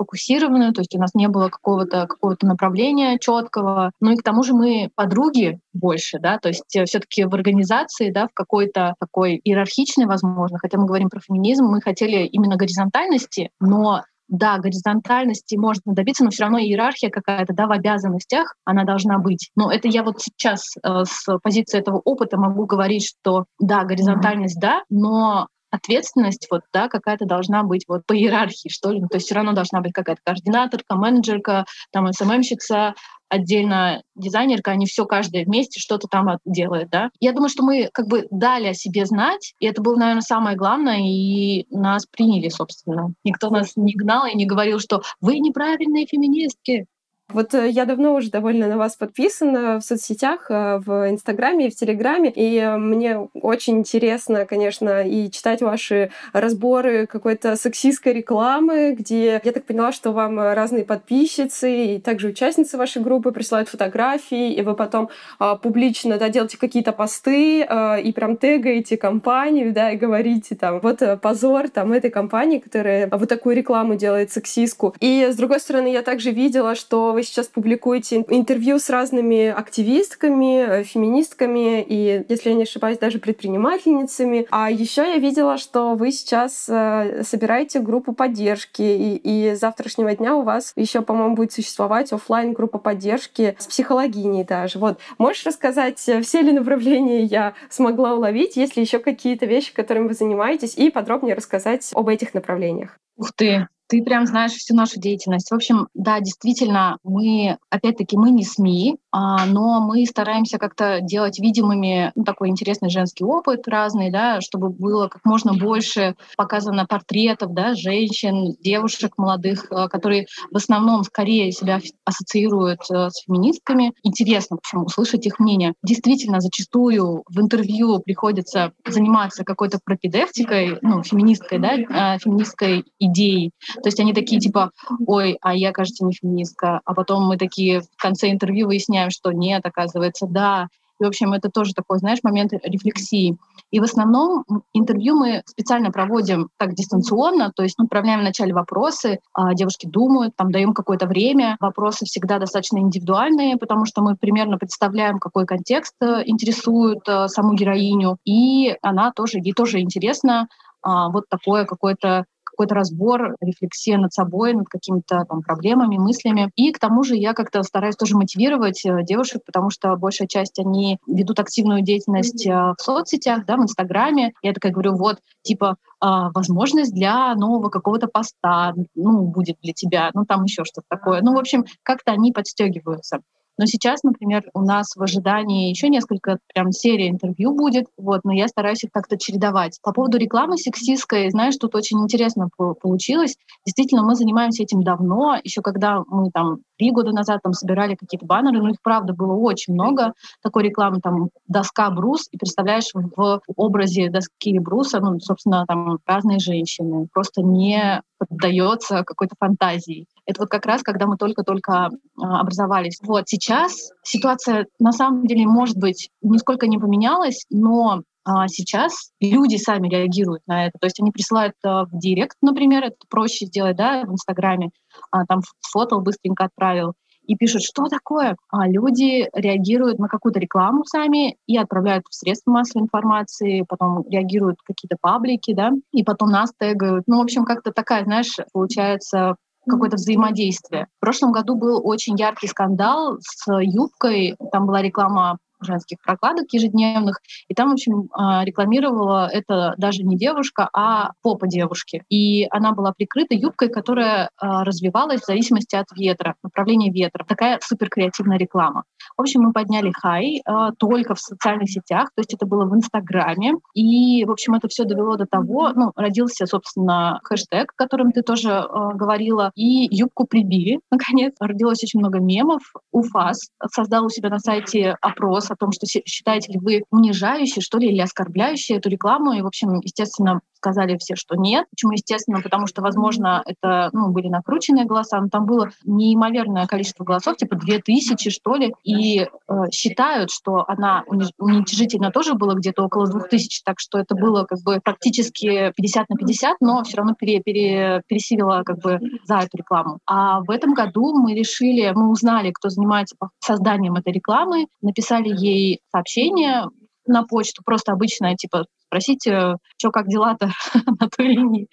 то есть у нас не было какого-то какого направления четкого. Ну и к тому же мы подруги больше, да, то есть э, все-таки в организации, да, в какой-то такой иерархичной, возможно, хотя мы говорим про феминизм, мы хотели именно горизонтальности, но да, горизонтальности можно добиться, но все равно иерархия какая-то, да, в обязанностях она должна быть. Но это я вот сейчас э, с позиции этого опыта могу говорить, что да, горизонтальность, да, но ответственность вот, да, какая-то должна быть вот по иерархии, что ли. Ну, то есть все равно должна быть какая-то координаторка, менеджерка, там СММщица, отдельно дизайнерка, они все каждая вместе что-то там делает, да. Я думаю, что мы как бы дали о себе знать, и это было, наверное, самое главное, и нас приняли, собственно. Никто нас не гнал и не говорил, что вы неправильные феминистки. Вот э, я давно уже довольно на вас подписана в соцсетях, э, в Инстаграме и в Телеграме, и э, мне очень интересно, конечно, и читать ваши разборы какой-то сексистской рекламы, где я так поняла, что вам разные подписчицы и также участницы вашей группы присылают фотографии, и вы потом а, публично да, делаете какие-то посты а, и прям тегаете компанию, да, и говорите там, вот позор там этой компании, которая вот такую рекламу делает сексистку. И с другой стороны, я также видела, что вы сейчас публикуете интервью с разными активистками, э, феминистками и, если я не ошибаюсь, даже предпринимательницами. А еще я видела, что вы сейчас э, собираете группу поддержки, и, и с завтрашнего дня у вас еще, по-моему, будет существовать офлайн группа поддержки с психологиней даже. Вот, можешь рассказать, э, все ли направления я смогла уловить, есть ли еще какие-то вещи, которыми вы занимаетесь, и подробнее рассказать об этих направлениях? Ух ты, ты прям знаешь всю нашу деятельность. В общем, да, действительно, мы, опять-таки, мы не СМИ, а, но мы стараемся как-то делать видимыми ну, такой интересный женский опыт разный, да, чтобы было как можно больше показано портретов, да, женщин, девушек молодых, а, которые в основном скорее себя ассоциируют а, с феминистками. Интересно, в общем, услышать их мнение. Действительно, зачастую в интервью приходится заниматься какой-то пропедевтикой, ну, феминисткой, да, феминистской идеей, то есть они такие типа, ой, а я, кажется, не феминистка. А потом мы такие в конце интервью выясняем, что нет, оказывается, да. И, в общем, это тоже такой, знаешь, момент рефлексии. И в основном интервью мы специально проводим так дистанционно, то есть мы отправляем вначале вопросы, а девушки думают, там даем какое-то время. Вопросы всегда достаточно индивидуальные, потому что мы примерно представляем, какой контекст э, интересует э, саму героиню, и она тоже, ей тоже интересно а, вот такое какое-то какой-то разбор, рефлексия над собой, над какими-то там проблемами, мыслями. И к тому же я как-то стараюсь тоже мотивировать э, девушек, потому что большая часть они ведут активную деятельность э, в соцсетях, да, в Инстаграме. Я такая говорю, вот, типа, а, возможность для нового какого-то поста, ну, будет для тебя, ну, там еще что-то такое. Ну, в общем, как-то они подстегиваются. Но сейчас, например, у нас в ожидании еще несколько прям серий интервью будет, вот, но я стараюсь их как-то чередовать. По поводу рекламы сексистской, знаешь, тут очень интересно получилось. Действительно, мы занимаемся этим давно, еще когда мы там три года назад там собирали какие-то баннеры, ну их правда было очень много такой рекламы, там доска брус, и представляешь в образе доски бруса, ну, собственно, там разные женщины, просто не поддается какой-то фантазии. Это вот как раз, когда мы только-только а, образовались. Вот сейчас ситуация на самом деле, может быть, нисколько не поменялась, но а сейчас люди сами реагируют на это. То есть они присылают а, в директ, например, это проще сделать, да, в Инстаграме, там фото быстренько отправил, и пишут, что такое. А люди реагируют на какую-то рекламу сами и отправляют в средства массовой информации, потом реагируют какие-то паблики, да, и потом нас тегают. Ну, в общем, как-то такая, знаешь, получается какое-то взаимодействие. В прошлом году был очень яркий скандал с юбкой. Там была реклама женских прокладок ежедневных, и там, в общем, а, рекламировала это даже не девушка, а попа девушки. И она была прикрыта юбкой, которая а, развивалась в зависимости от ветра, направления ветра. Такая супер креативная реклама. В общем, мы подняли хай а, только в социальных сетях, то есть это было в Инстаграме. И, в общем, это все довело до того, ну, родился, собственно, хэштег, о котором ты тоже э, говорила, и юбку прибили, <laughs> наконец. Родилось очень много мемов. УФАС создал у себя на сайте опрос о том, что считаете ли вы унижающей, что ли, или оскорбляющей эту рекламу. И, в общем, естественно, сказали все, что нет. Почему, естественно, потому что, возможно, это ну, были накрученные голоса, но там было неимоверное количество голосов, типа 2000, что ли, и э, считают, что она уничижительно тоже было где-то около 2000, так что это было как бы практически 50 на 50, но все равно пере, пере, пересилила как бы за эту рекламу. А в этом году мы решили, мы узнали, кто занимается созданием этой рекламы, написали ей сообщение, на почту, просто обычное, типа, спросите, что, как дела-то <laughs> на той линии.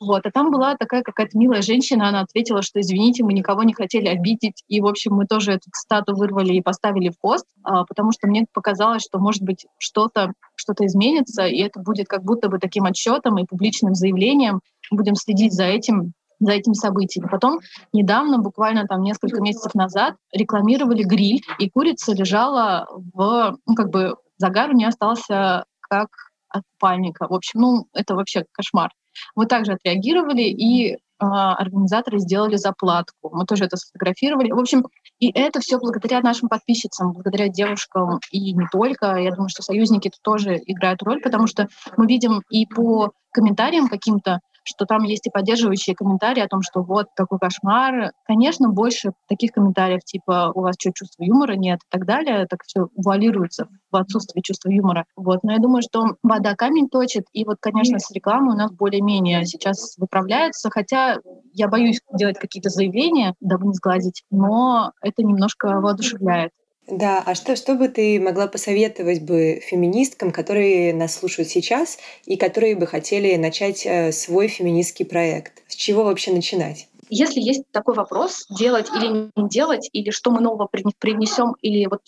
Вот. А там была такая какая-то милая женщина, она ответила, что извините, мы никого не хотели обидеть. И, в общем, мы тоже эту стату вырвали и поставили в пост, а, потому что мне показалось, что, может быть, что-то что изменится, и это будет как будто бы таким отчетом и публичным заявлением. Будем следить за этим за этим событием. Потом недавно, буквально там несколько месяцев назад, рекламировали гриль, и курица лежала в, ну, как бы загар у нее остался как от купальника. В общем, ну, это вообще кошмар. Мы также отреагировали, и э, организаторы сделали заплатку. Мы тоже это сфотографировали. В общем, и это все благодаря нашим подписчицам, благодаря девушкам и не только. Я думаю, что союзники тут тоже играют роль, потому что мы видим и по комментариям каким-то, что там есть и поддерживающие комментарии о том, что вот такой кошмар. Конечно, больше таких комментариев типа «у вас что, чувства юмора нет?» и так далее. Так все вуалируется в отсутствии чувства юмора. Вот. Но я думаю, что вода камень точит. И вот, конечно, с рекламой у нас более-менее сейчас выправляется. Хотя я боюсь делать какие-то заявления, дабы не сгладить, но это немножко воодушевляет. Да, а что, что бы ты могла посоветовать бы феминисткам, которые нас слушают сейчас и которые бы хотели начать э, свой феминистский проект? С чего вообще начинать? Если есть такой вопрос, делать или не делать, или что мы нового привнесем, или вот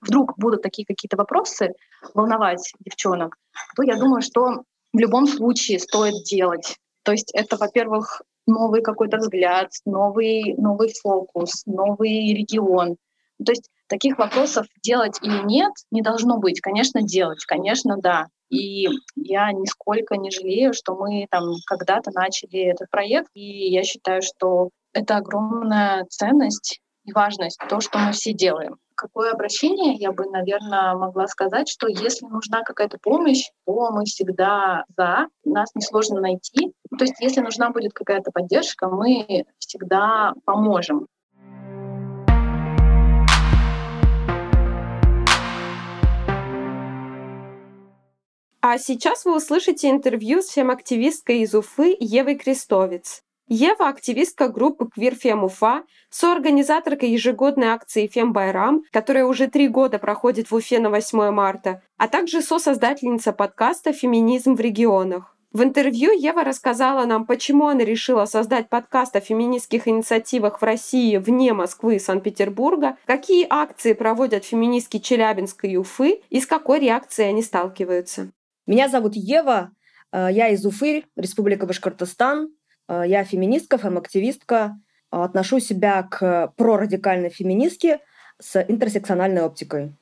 вдруг будут такие какие-то вопросы волновать девчонок, то я думаю, что в любом случае стоит делать. То есть это, во-первых, новый какой-то взгляд, новый, новый фокус, новый регион. То есть таких вопросов делать или нет не должно быть. Конечно, делать, конечно, да. И я нисколько не жалею, что мы там когда-то начали этот проект. И я считаю, что это огромная ценность и важность, то, что мы все делаем. Какое обращение я бы, наверное, могла сказать, что если нужна какая-то помощь, то мы всегда за, нас несложно найти. То есть если нужна будет какая-то поддержка, мы всегда поможем. А сейчас вы услышите интервью с фем-активисткой из Уфы Евой Крестовец. Ева — активистка группы «Квирфем Уфа», соорганизаторка ежегодной акции «Фем Байрам», которая уже три года проходит в Уфе на 8 марта, а также сосоздательница подкаста «Феминизм в регионах». В интервью Ева рассказала нам, почему она решила создать подкаст о феминистских инициативах в России вне Москвы и Санкт-Петербурга, какие акции проводят феминистки Челябинска и Уфы и с какой реакцией они сталкиваются. Меня зовут Ева, э, я из Уфы, Республика Башкортостан. Э, я феминистка, фем-активистка. Отношу себя к прорадикальной феминистке с интерсекциональной оптикой.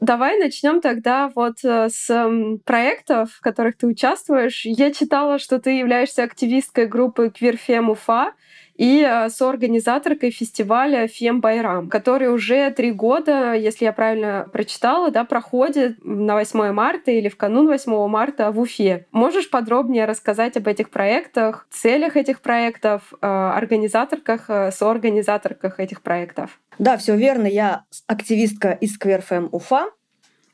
Давай начнем тогда вот э, с проектов, в которых ты участвуешь. Я читала, что ты являешься активисткой группы Queer Fem Уфа и э, соорганизаторкой фестиваля Фем Байрам, который уже три года, если я правильно прочитала, да, проходит на 8 марта или в канун 8 марта в Уфе. Можешь подробнее рассказать об этих проектах, целях этих проектов, э, организаторках, э, соорганизаторках этих проектов? Да, все верно. Я активистка из Сквер Фэм Уфа.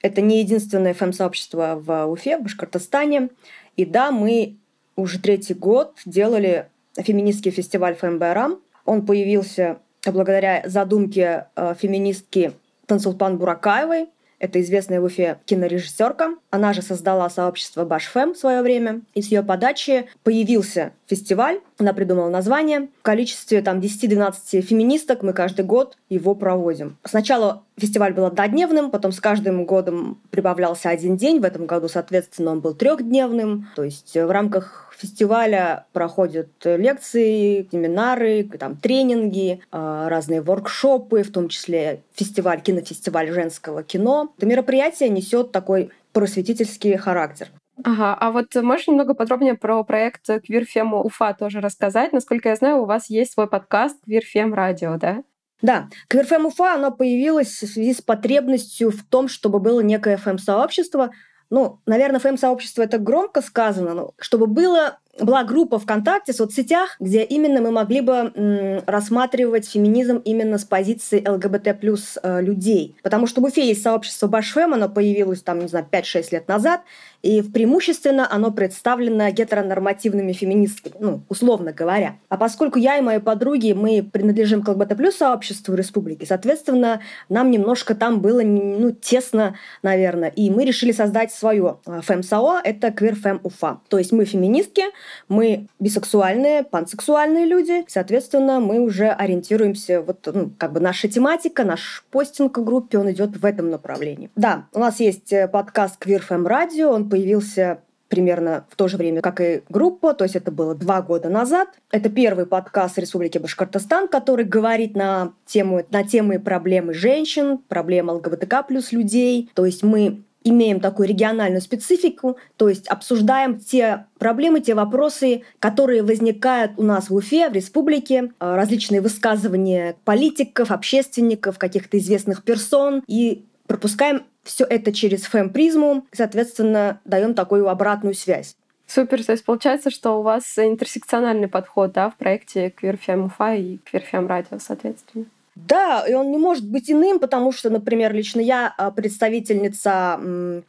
Это не единственное фэм-сообщество в Уфе, в Башкортостане. И да, мы уже третий год делали феминистский фестиваль ФМБРАМ. Он появился благодаря задумке э, феминистки Тансулпан Буракаевой. Это известная в Уфе кинорежиссерка. Она же создала сообщество Башфем в свое время. И с ее подачи появился фестиваль. Она придумала название. В количестве там 10-12 феминисток мы каждый год его проводим. Сначала фестиваль был однодневным, потом с каждым годом прибавлялся один день. В этом году, соответственно, он был трехдневным. То есть в рамках фестиваля проходят лекции, семинары, там, тренинги, а, разные воркшопы, в том числе фестиваль, кинофестиваль женского кино. Это мероприятие несет такой просветительский характер. Ага, а вот можешь немного подробнее про проект Queer Уфа тоже рассказать? Насколько я знаю, у вас есть свой подкаст Queer Radio, да? Да, QueerFem Уфа, оно появилось в связи с потребностью в том, чтобы было некое фэм-сообщество. Ну, наверное, фэм-сообщество это громко сказано, но чтобы было была группа ВКонтакте, в соцсетях, где именно мы могли бы рассматривать феминизм именно с позиции ЛГБТ плюс э, людей. Потому что в Уфе есть сообщество Башфем, оно появилось там, не знаю, 5-6 лет назад, и преимущественно оно представлено гетеронормативными феминистками, ну, условно говоря. А поскольку я и мои подруги, мы принадлежим к ЛГБТ плюс сообществу республики, соответственно, нам немножко там было ну, тесно, наверное, и мы решили создать свое э, фэм-САО, это Queer Fem Уфа. То есть мы феминистки, мы бисексуальные, пансексуальные люди, соответственно, мы уже ориентируемся, вот, ну, как бы наша тематика, наш постинг в группе, он идет в этом направлении. Да, у нас есть э, подкаст Queer Fem Radio, он появился примерно в то же время, как и группа, то есть это было два года назад. Это первый подкаст Республики Башкортостан, который говорит на тему, на темы проблемы женщин, проблемы ЛГБТК плюс людей. То есть мы имеем такую региональную специфику, то есть обсуждаем те проблемы, те вопросы, которые возникают у нас в Уфе, в республике, э, различные высказывания политиков, общественников, каких-то известных персон, и пропускаем все это через фэм-призму, соответственно, даем такую обратную связь. Супер, то есть получается, что у вас интерсекциональный подход да, в проекте Queer Fem Уфа и Queer Fem Radio, соответственно. Да, и он не может быть иным, потому что, например, лично я а, представительница,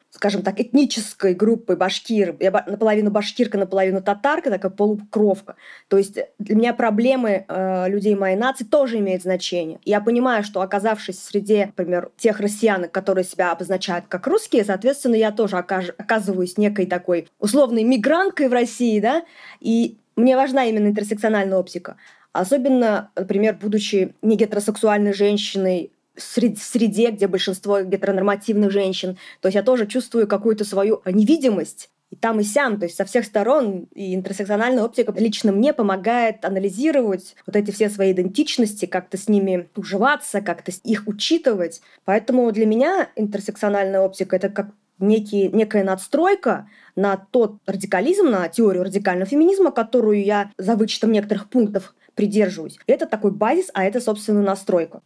скажем так, этнической группы башкир. Я наполовину башкирка, наполовину татарка, такая полукровка. То есть для меня проблемы э, людей моей нации тоже имеют значение. Я понимаю, что оказавшись среди, например, тех россиян, которые себя обозначают как русские, соответственно, я тоже оказываюсь некой такой условной мигранткой в России, да, и мне важна именно интерсекциональная оптика. Особенно, например, будучи не гетеросексуальной женщиной, в среде, где большинство гетеронормативных женщин. То есть я тоже чувствую какую-то свою невидимость и там, и сям, то есть со всех сторон. И интерсекциональная оптика лично мне помогает анализировать вот эти все свои идентичности, как-то с ними уживаться, как-то их учитывать. Поэтому для меня интерсекциональная оптика — это как некий, некая надстройка на тот радикализм, на теорию радикального феминизма, которую я за вычетом некоторых пунктов придерживаюсь. Это такой базис, а это, собственно, настройка.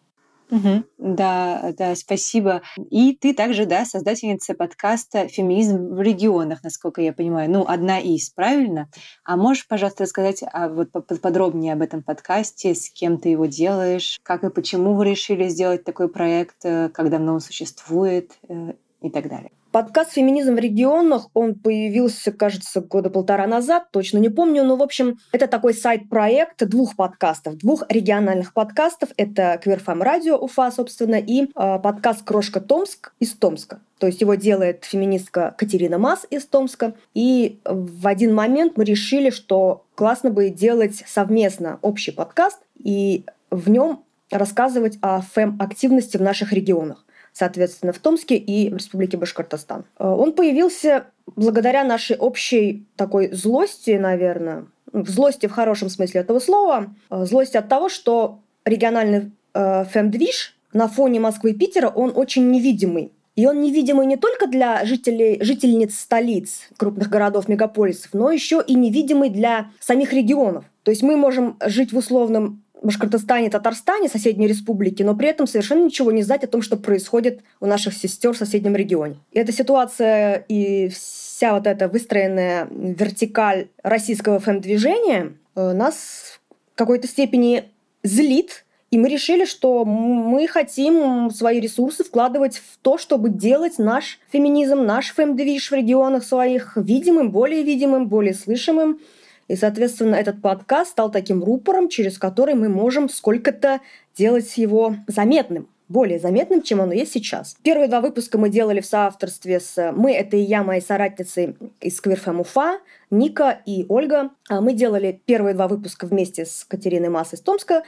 Угу. Да, да, спасибо. И ты также, да, создательница подкаста «Феминизм в регионах», насколько я понимаю. Ну, одна из, правильно? А можешь, пожалуйста, рассказать а, вот подробнее об этом подкасте, с кем ты его делаешь, как и почему вы решили сделать такой проект, э, как давно он существует э, и так далее? Подкаст «Феминизм в регионах», он появился, кажется, года полтора назад, точно не помню, но, в общем, это такой сайт-проект двух подкастов, двух региональных подкастов. Это «Кверфам Радио» Уфа, собственно, и э, подкаст «Крошка Томск» из Томска. То есть его делает феминистка Катерина Мас из Томска. И в один момент мы решили, что классно бы делать совместно общий подкаст и в нем рассказывать о фэм-активности в наших регионах соответственно, в Томске и в Республике Башкортостан. Э, он появился благодаря нашей общей такой злости, наверное, в злости в хорошем смысле этого слова, э, злости от того, что региональный э, фэм-движ на фоне Москвы и Питера, он очень невидимый. И он невидимый не только для жителей, жительниц столиц, крупных городов, мегаполисов, но еще и невидимый для самих регионов. То есть мы можем жить в условном Башкортостане, Татарстане, соседней республики, но при этом совершенно ничего не знать о том, что происходит у наших сестер в соседнем регионе. И эта ситуация и вся вот эта выстроенная вертикаль российского ФМ-движения э, нас в какой-то степени злит, и мы решили, что мы хотим свои ресурсы вкладывать в то, чтобы делать наш феминизм, наш фэм-движ в регионах своих видимым, более видимым, более слышимым, и, соответственно, этот подкаст стал таким рупором, через который мы можем сколько-то делать его заметным более заметным, чем оно есть сейчас. Первые два выпуска мы делали в соавторстве с «Мы» — это и я, мои соратницы из Квирфэм Уфа, Ника и Ольга. А мы делали первые два выпуска вместе с Катериной Масс из Томска,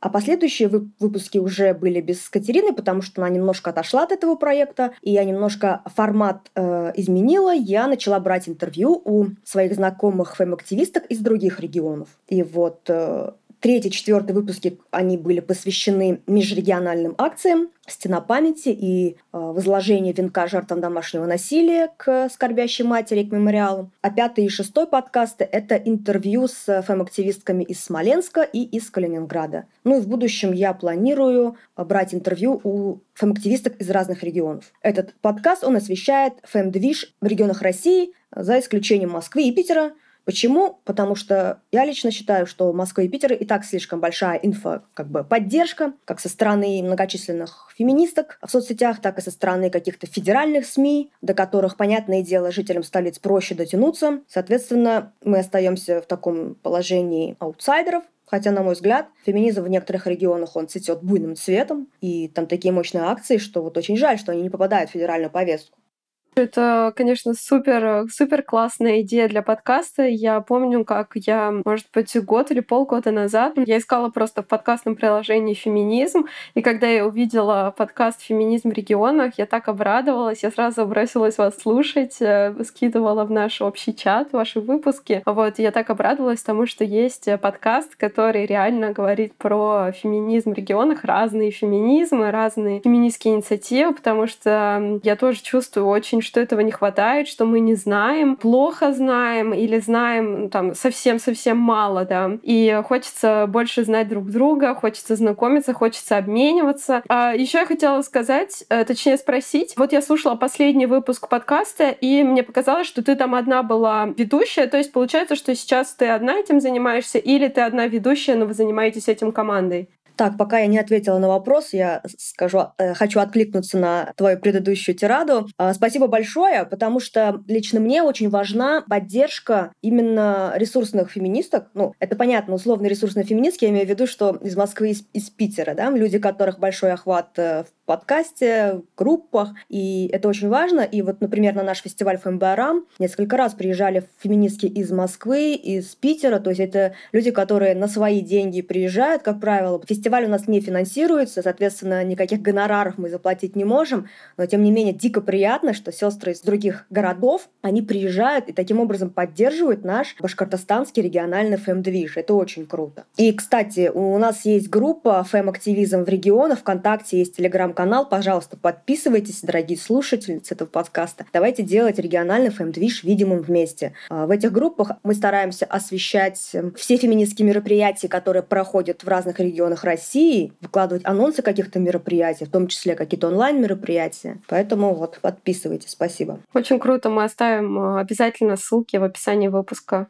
а последующие выпуски уже были без Катерины, потому что она немножко отошла от этого проекта, и я немножко формат э, изменила. Я начала брать интервью у своих знакомых фэм-активисток из других регионов. И вот э, Третий, четвертый выпуски, они были посвящены межрегиональным акциям «Стена памяти» и э, возложение венка жертвам домашнего насилия к скорбящей матери, к мемориалу. А пятый и шестой подкасты — это интервью с фэм-активистками из Смоленска и из Калининграда. Ну и в будущем я планирую брать интервью у фэм-активисток из разных регионов. Этот подкаст, он освещает фэм-движ в регионах России, за исключением Москвы и Питера — Почему? Потому что я лично считаю, что Москва и Питер и так слишком большая инфо, как бы поддержка, как со стороны многочисленных феминисток в соцсетях, так и со стороны каких-то федеральных СМИ, до которых, понятное дело, жителям столиц проще дотянуться. Соответственно, мы остаемся в таком положении аутсайдеров, Хотя, на мой взгляд, феминизм в некоторых регионах он цветет буйным цветом, и там такие мощные акции, что вот очень жаль, что они не попадают в федеральную повестку. Это, конечно, супер, супер классная идея для подкаста. Я помню, как я, может быть, год или полгода назад я искала просто в подкастном приложении феминизм, и когда я увидела подкаст «Феминизм в регионах», я так обрадовалась, я сразу бросилась вас слушать, э, скидывала в наш общий чат ваши выпуски. Вот, я так обрадовалась тому, что есть подкаст, который реально говорит про феминизм в регионах, разные феминизмы, разные феминистские инициативы, потому что я тоже чувствую очень что этого не хватает, что мы не знаем, плохо знаем или знаем ну, там совсем-совсем мало, да. И хочется больше знать друг друга, хочется знакомиться, хочется обмениваться. А еще я хотела сказать, э, точнее спросить, вот я слушала последний выпуск подкаста, и мне показалось, что ты там одна была ведущая, то есть получается, что сейчас ты одна этим занимаешься, или ты одна ведущая, но вы занимаетесь этим командой? Так, пока я не ответила на вопрос, я скажу, э, хочу откликнуться на твою предыдущую тираду. А, спасибо большое, потому что лично мне очень важна поддержка именно ресурсных феминисток. Ну, это понятно, условно ресурсные феминистки, я имею в виду, что из Москвы, из, из Питера, да, люди, которых большой охват э, в подкасте, в группах, и это очень важно. И вот, например, на наш фестиваль ФМБАРАМ несколько раз приезжали феминистки из Москвы, из Питера, то есть это люди, которые на свои деньги приезжают, как правило. Фестиваль у нас не финансируется, соответственно, никаких гонораров мы заплатить не можем, но тем не менее дико приятно, что сестры из других городов, они приезжают и таким образом поддерживают наш башкортостанский региональный фэм-движ. Это очень круто. И, кстати, у нас есть группа фэм-активизм в регионах, ВКонтакте есть телеграм канал. Пожалуйста, подписывайтесь, дорогие слушательницы этого подкаста. Давайте делать региональный фэм-движ видимым вместе. А, в этих группах мы стараемся освещать эм, все феминистские мероприятия, которые проходят в разных регионах России, выкладывать анонсы каких-то мероприятий, в том числе какие-то онлайн-мероприятия. Поэтому вот подписывайтесь. Спасибо. Очень круто. Мы оставим э, обязательно ссылки в описании выпуска.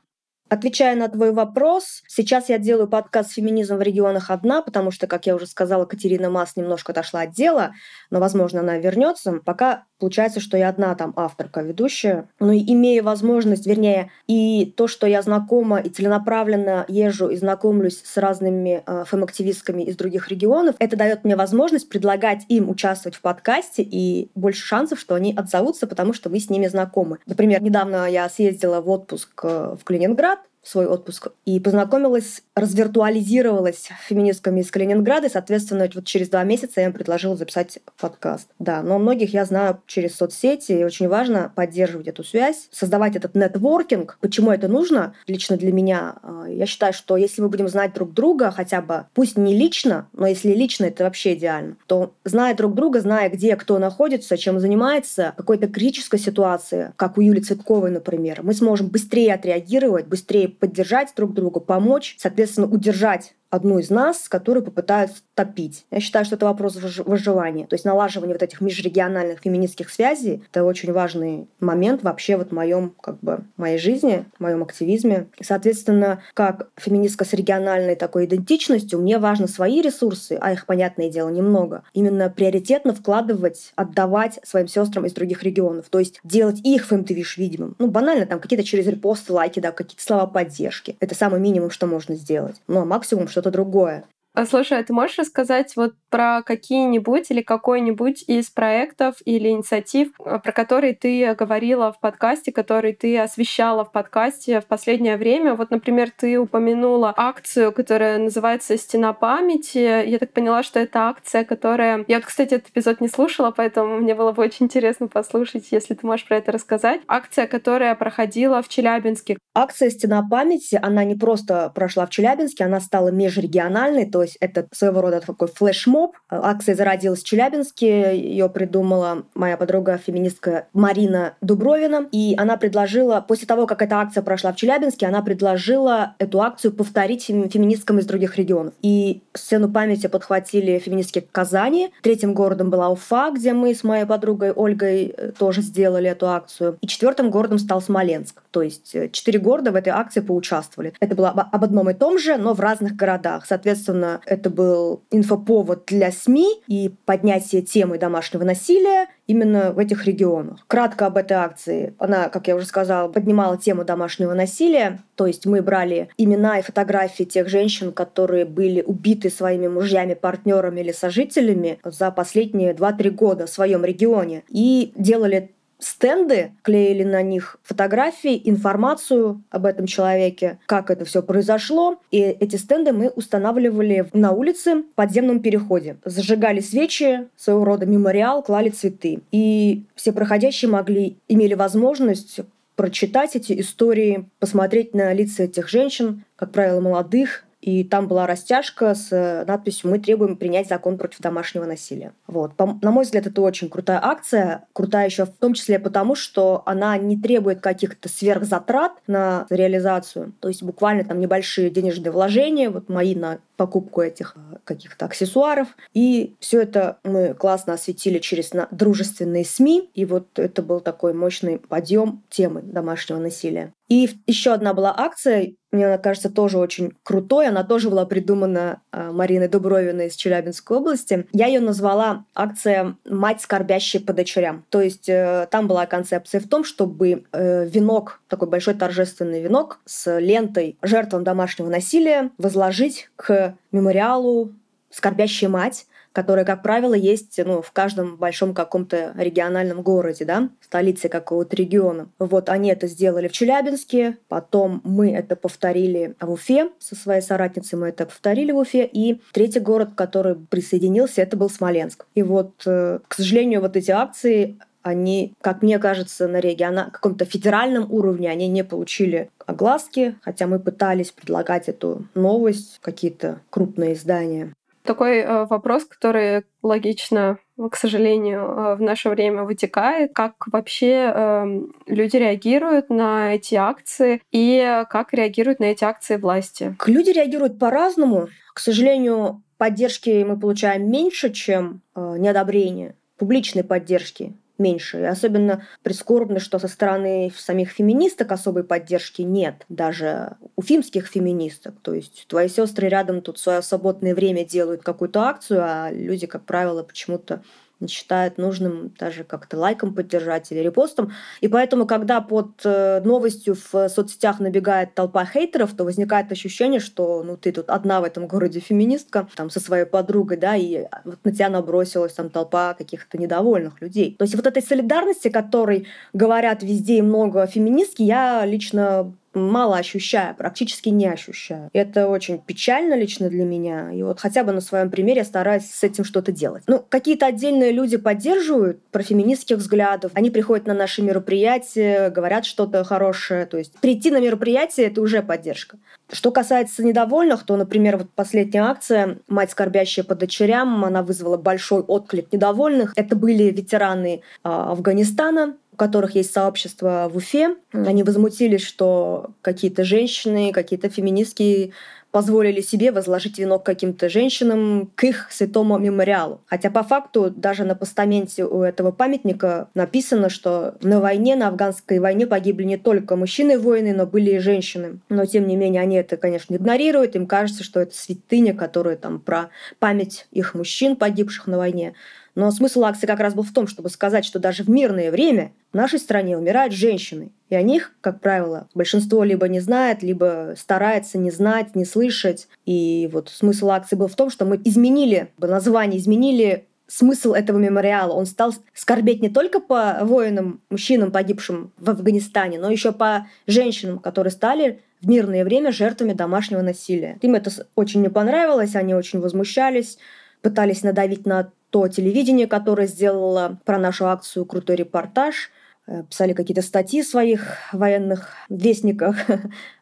Отвечая на твой вопрос, сейчас я делаю подкаст «Феминизм в регионах одна», потому что, как я уже сказала, Катерина Мас немножко отошла от дела, но, возможно, она вернется. Пока получается, что я одна там авторка, ведущая. Но имея возможность, вернее, и то, что я знакома и целенаправленно езжу и знакомлюсь с разными э, фэм-активистками из других регионов, это дает мне возможность предлагать им участвовать в подкасте и больше шансов, что они отзовутся, потому что вы с ними знакомы. Например, недавно я съездила в отпуск э, в Калининград, свой отпуск и познакомилась, развиртуализировалась феминистками из Калининграда, и, соответственно, вот через два месяца я им предложила записать подкаст. Да, но многих я знаю через соцсети, и очень важно поддерживать эту связь, создавать этот нетворкинг. Почему это нужно лично для меня? А, я считаю, что если мы будем знать друг друга хотя бы, пусть не лично, но если лично, это вообще идеально, то зная друг друга, зная, где кто находится, чем занимается, какой-то критической ситуации, как у Юли Цветковой, например, мы сможем быстрее отреагировать, быстрее поддержать друг друга, помочь, соответственно, удержать одну из нас, которые попытаются топить. Я считаю, что это вопрос выживания. То есть налаживание вот этих межрегиональных феминистских связей — это очень важный момент вообще вот в моем, как бы, моей жизни, в моем активизме. И, соответственно, как феминистка с региональной такой идентичностью, мне важно свои ресурсы, а их, понятное дело, немного, именно приоритетно вкладывать, отдавать своим сестрам из других регионов. То есть делать их фэмтвиш видимым. Ну, банально, там какие-то через репосты, лайки, да, какие-то слова поддержки. Это самый минимум, что можно сделать. Ну, а максимум, что что-то другое. А, слушай, а ты можешь рассказать вот про какие-нибудь или какой-нибудь из проектов или инициатив, а, про которые ты говорила в подкасте, которые ты освещала в подкасте в последнее время? Вот, например, ты упомянула акцию, которая называется «Стена памяти». Я так поняла, что это акция, которая... Я вот, кстати, этот эпизод не слушала, поэтому мне было бы очень интересно послушать, если ты можешь про это рассказать. Акция, которая проходила в Челябинске. Акция «Стена памяти», она не просто прошла в Челябинске, она стала межрегиональной, то есть это своего рода такой флешмоб. Акция зародилась в Челябинске, ее придумала моя подруга феминистка Марина Дубровина, и она предложила, после того, как эта акция прошла в Челябинске, она предложила эту акцию повторить феминисткам из других регионов. И сцену памяти подхватили феминистки Казани, третьим городом была Уфа, где мы с моей подругой Ольгой э, тоже сделали эту акцию, и четвертым городом стал Смоленск. То есть э, четыре города в этой акции поучаствовали. Это было об одном и том же, но в разных городах. Соответственно, это был инфоповод для СМИ и поднятие темы домашнего насилия именно в этих регионах. Кратко об этой акции. Она, как я уже сказала, поднимала тему домашнего насилия. То есть мы брали имена и фотографии тех женщин, которые были убиты своими мужьями, партнерами или сожителями за последние 2-3 года в своем регионе. И делали стенды, клеили на них фотографии, информацию об этом человеке, как это все произошло. И эти стенды мы устанавливали на улице в подземном переходе. Зажигали свечи, своего рода мемориал, клали цветы. И все проходящие могли, имели возможность прочитать эти истории, посмотреть на лица этих женщин, как правило, молодых, и там была растяжка с э, надписью «Мы требуем принять закон против домашнего насилия». Вот. На мой взгляд, это очень крутая акция. Крутая еще в том числе потому, что она не требует каких-то сверхзатрат на реализацию. То есть буквально там небольшие денежные вложения, вот мои на покупку этих э, каких-то аксессуаров. И все это мы классно осветили через дружественные СМИ. И вот это был такой мощный подъем темы домашнего насилия. И еще одна была акция, мне она кажется тоже очень крутой. Она тоже была придумана э, Мариной Дубровиной из Челябинской области. Я ее назвала акция «Мать, скорбящая по дочерям». То есть э, там была концепция в том, чтобы венок, такой большой торжественный венок с лентой жертвам домашнего насилия возложить к мемориалу «Скорбящая мать», которая, как правило, есть ну, в каждом большом каком-то региональном городе, да, столице какого-то региона. Вот они это сделали в Челябинске, потом мы это повторили в Уфе со своей соратницей, мы это повторили в Уфе, и третий город, который присоединился, это был Смоленск. И вот, э, к сожалению, вот эти акции они, как мне кажется, на региона, каком-то федеральном уровне они не получили огласки, хотя мы пытались предлагать эту новость, какие-то крупные издания. Такой э, вопрос, который логично, к сожалению, э, в наше время вытекает. Как вообще э, люди реагируют на эти акции и как реагируют на эти акции власти? Люди реагируют по-разному. К сожалению, поддержки мы получаем меньше, чем э, неодобрение публичной поддержки меньше. И особенно прискорбно, что со стороны самих феминисток особой поддержки нет, даже у фимских феминисток. То есть твои сестры рядом тут свое свободное время делают какую-то акцию, а люди, как правило, почему-то не считает нужным даже как-то лайком поддержать или репостом. И поэтому, когда под э, новостью в соцсетях набегает толпа хейтеров, то возникает ощущение, что ну ты тут одна в этом городе феминистка, там со своей подругой, да, и вот на тебя набросилась там толпа каких-то недовольных людей. То есть вот этой солидарности, которой говорят везде и много феминистки, я лично мало ощущаю, практически не ощущаю. Это очень печально лично для меня. И вот хотя бы на своем примере стараюсь с этим что-то делать. Ну, какие-то отдельные люди поддерживают про феминистских взглядов. Они приходят на наши мероприятия, говорят что-то хорошее. То есть прийти на мероприятие — это уже поддержка. Что касается недовольных, то, например, вот последняя акция «Мать, скорбящая по дочерям», она вызвала большой отклик недовольных. Это были ветераны а, Афганистана, которых есть сообщество в Уфе, они возмутились, что какие-то женщины, какие-то феминистки позволили себе возложить венок каким-то женщинам к их святому мемориалу. Хотя по факту даже на постаменте у этого памятника написано, что на войне, на афганской войне погибли не только мужчины-воины, но были и женщины. Но тем не менее они это, конечно, игнорируют. Им кажется, что это святыня, которая там про память их мужчин, погибших на войне. Но смысл акции как раз был в том, чтобы сказать, что даже в мирное время в нашей стране умирают женщины. И о них, как правило, большинство либо не знает, либо старается не знать, не слышать. И вот смысл акции был в том, что мы изменили название, изменили смысл этого мемориала. Он стал скорбеть не только по воинам, мужчинам, погибшим в Афганистане, но еще по женщинам, которые стали в мирное время жертвами домашнего насилия. Им это очень не понравилось, они очень возмущались, пытались надавить на то телевидение, которое сделало про нашу акцию крутой репортаж, э, писали какие-то статьи в своих военных вестниках. <laughs>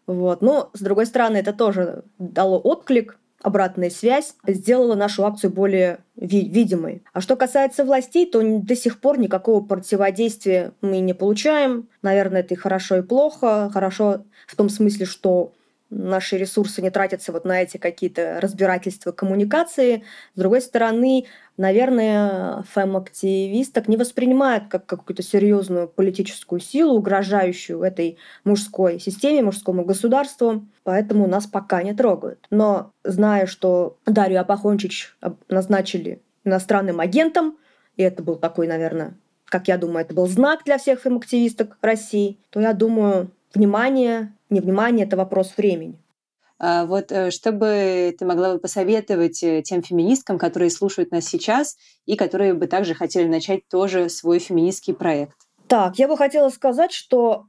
Вот. Но, с другой стороны, это тоже дало отклик, обратная связь сделала нашу акцию более ви- видимой. А что касается властей, то до сих пор никакого противодействия мы не получаем. Наверное, это и хорошо, и плохо. Хорошо в том смысле, что наши ресурсы не тратятся вот на эти какие-то разбирательства, коммуникации. С другой стороны, наверное, фэм-активисток не воспринимают как какую-то серьезную политическую силу, угрожающую этой мужской системе, мужскому государству, поэтому нас пока не трогают. Но зная, что Дарью Апахончич назначили иностранным агентом, и это был такой, наверное, как я думаю, это был знак для всех фэм-активисток России, то я думаю, внимание, невнимание — это вопрос времени. А вот э, что бы ты могла бы посоветовать э, тем феминисткам, которые слушают нас сейчас и которые бы также хотели начать тоже свой феминистский проект? Так, я бы хотела сказать, что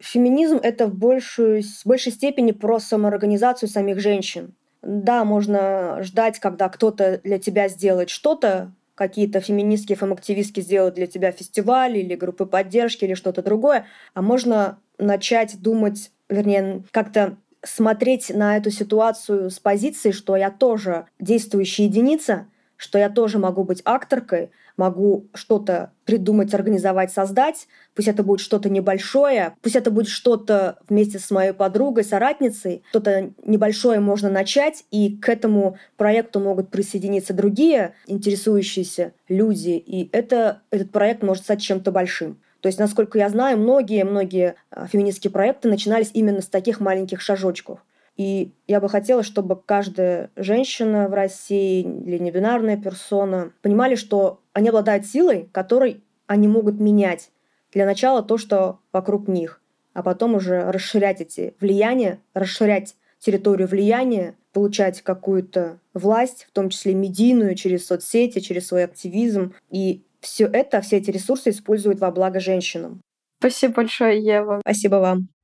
феминизм — это в большей, в большей степени про самоорганизацию самих женщин. Да, можно ждать, когда кто-то для тебя сделает что-то, какие-то феминистки, фем-активистки сделают для тебя фестиваль или группы поддержки или что-то другое, а можно начать думать, вернее, как-то смотреть на эту ситуацию с позиции, что я тоже действующая единица, что я тоже могу быть акторкой, могу что-то придумать, организовать, создать. Пусть это будет что-то небольшое, пусть это будет что-то вместе с моей подругой, соратницей. Что-то небольшое можно начать, и к этому проекту могут присоединиться другие интересующиеся люди, и это, этот проект может стать чем-то большим. То есть, насколько я знаю, многие-многие а, феминистские проекты начинались именно с таких маленьких шажочков. И я бы хотела, чтобы каждая женщина в России или небинарная персона понимали, что они обладают силой, которой они могут менять для начала то, что вокруг них, а потом уже расширять эти влияния, расширять территорию влияния, получать какую-то власть, в том числе медийную, через соцсети, через свой активизм. И все это, все эти ресурсы используют во благо женщинам. Спасибо большое, Ева. Спасибо вам.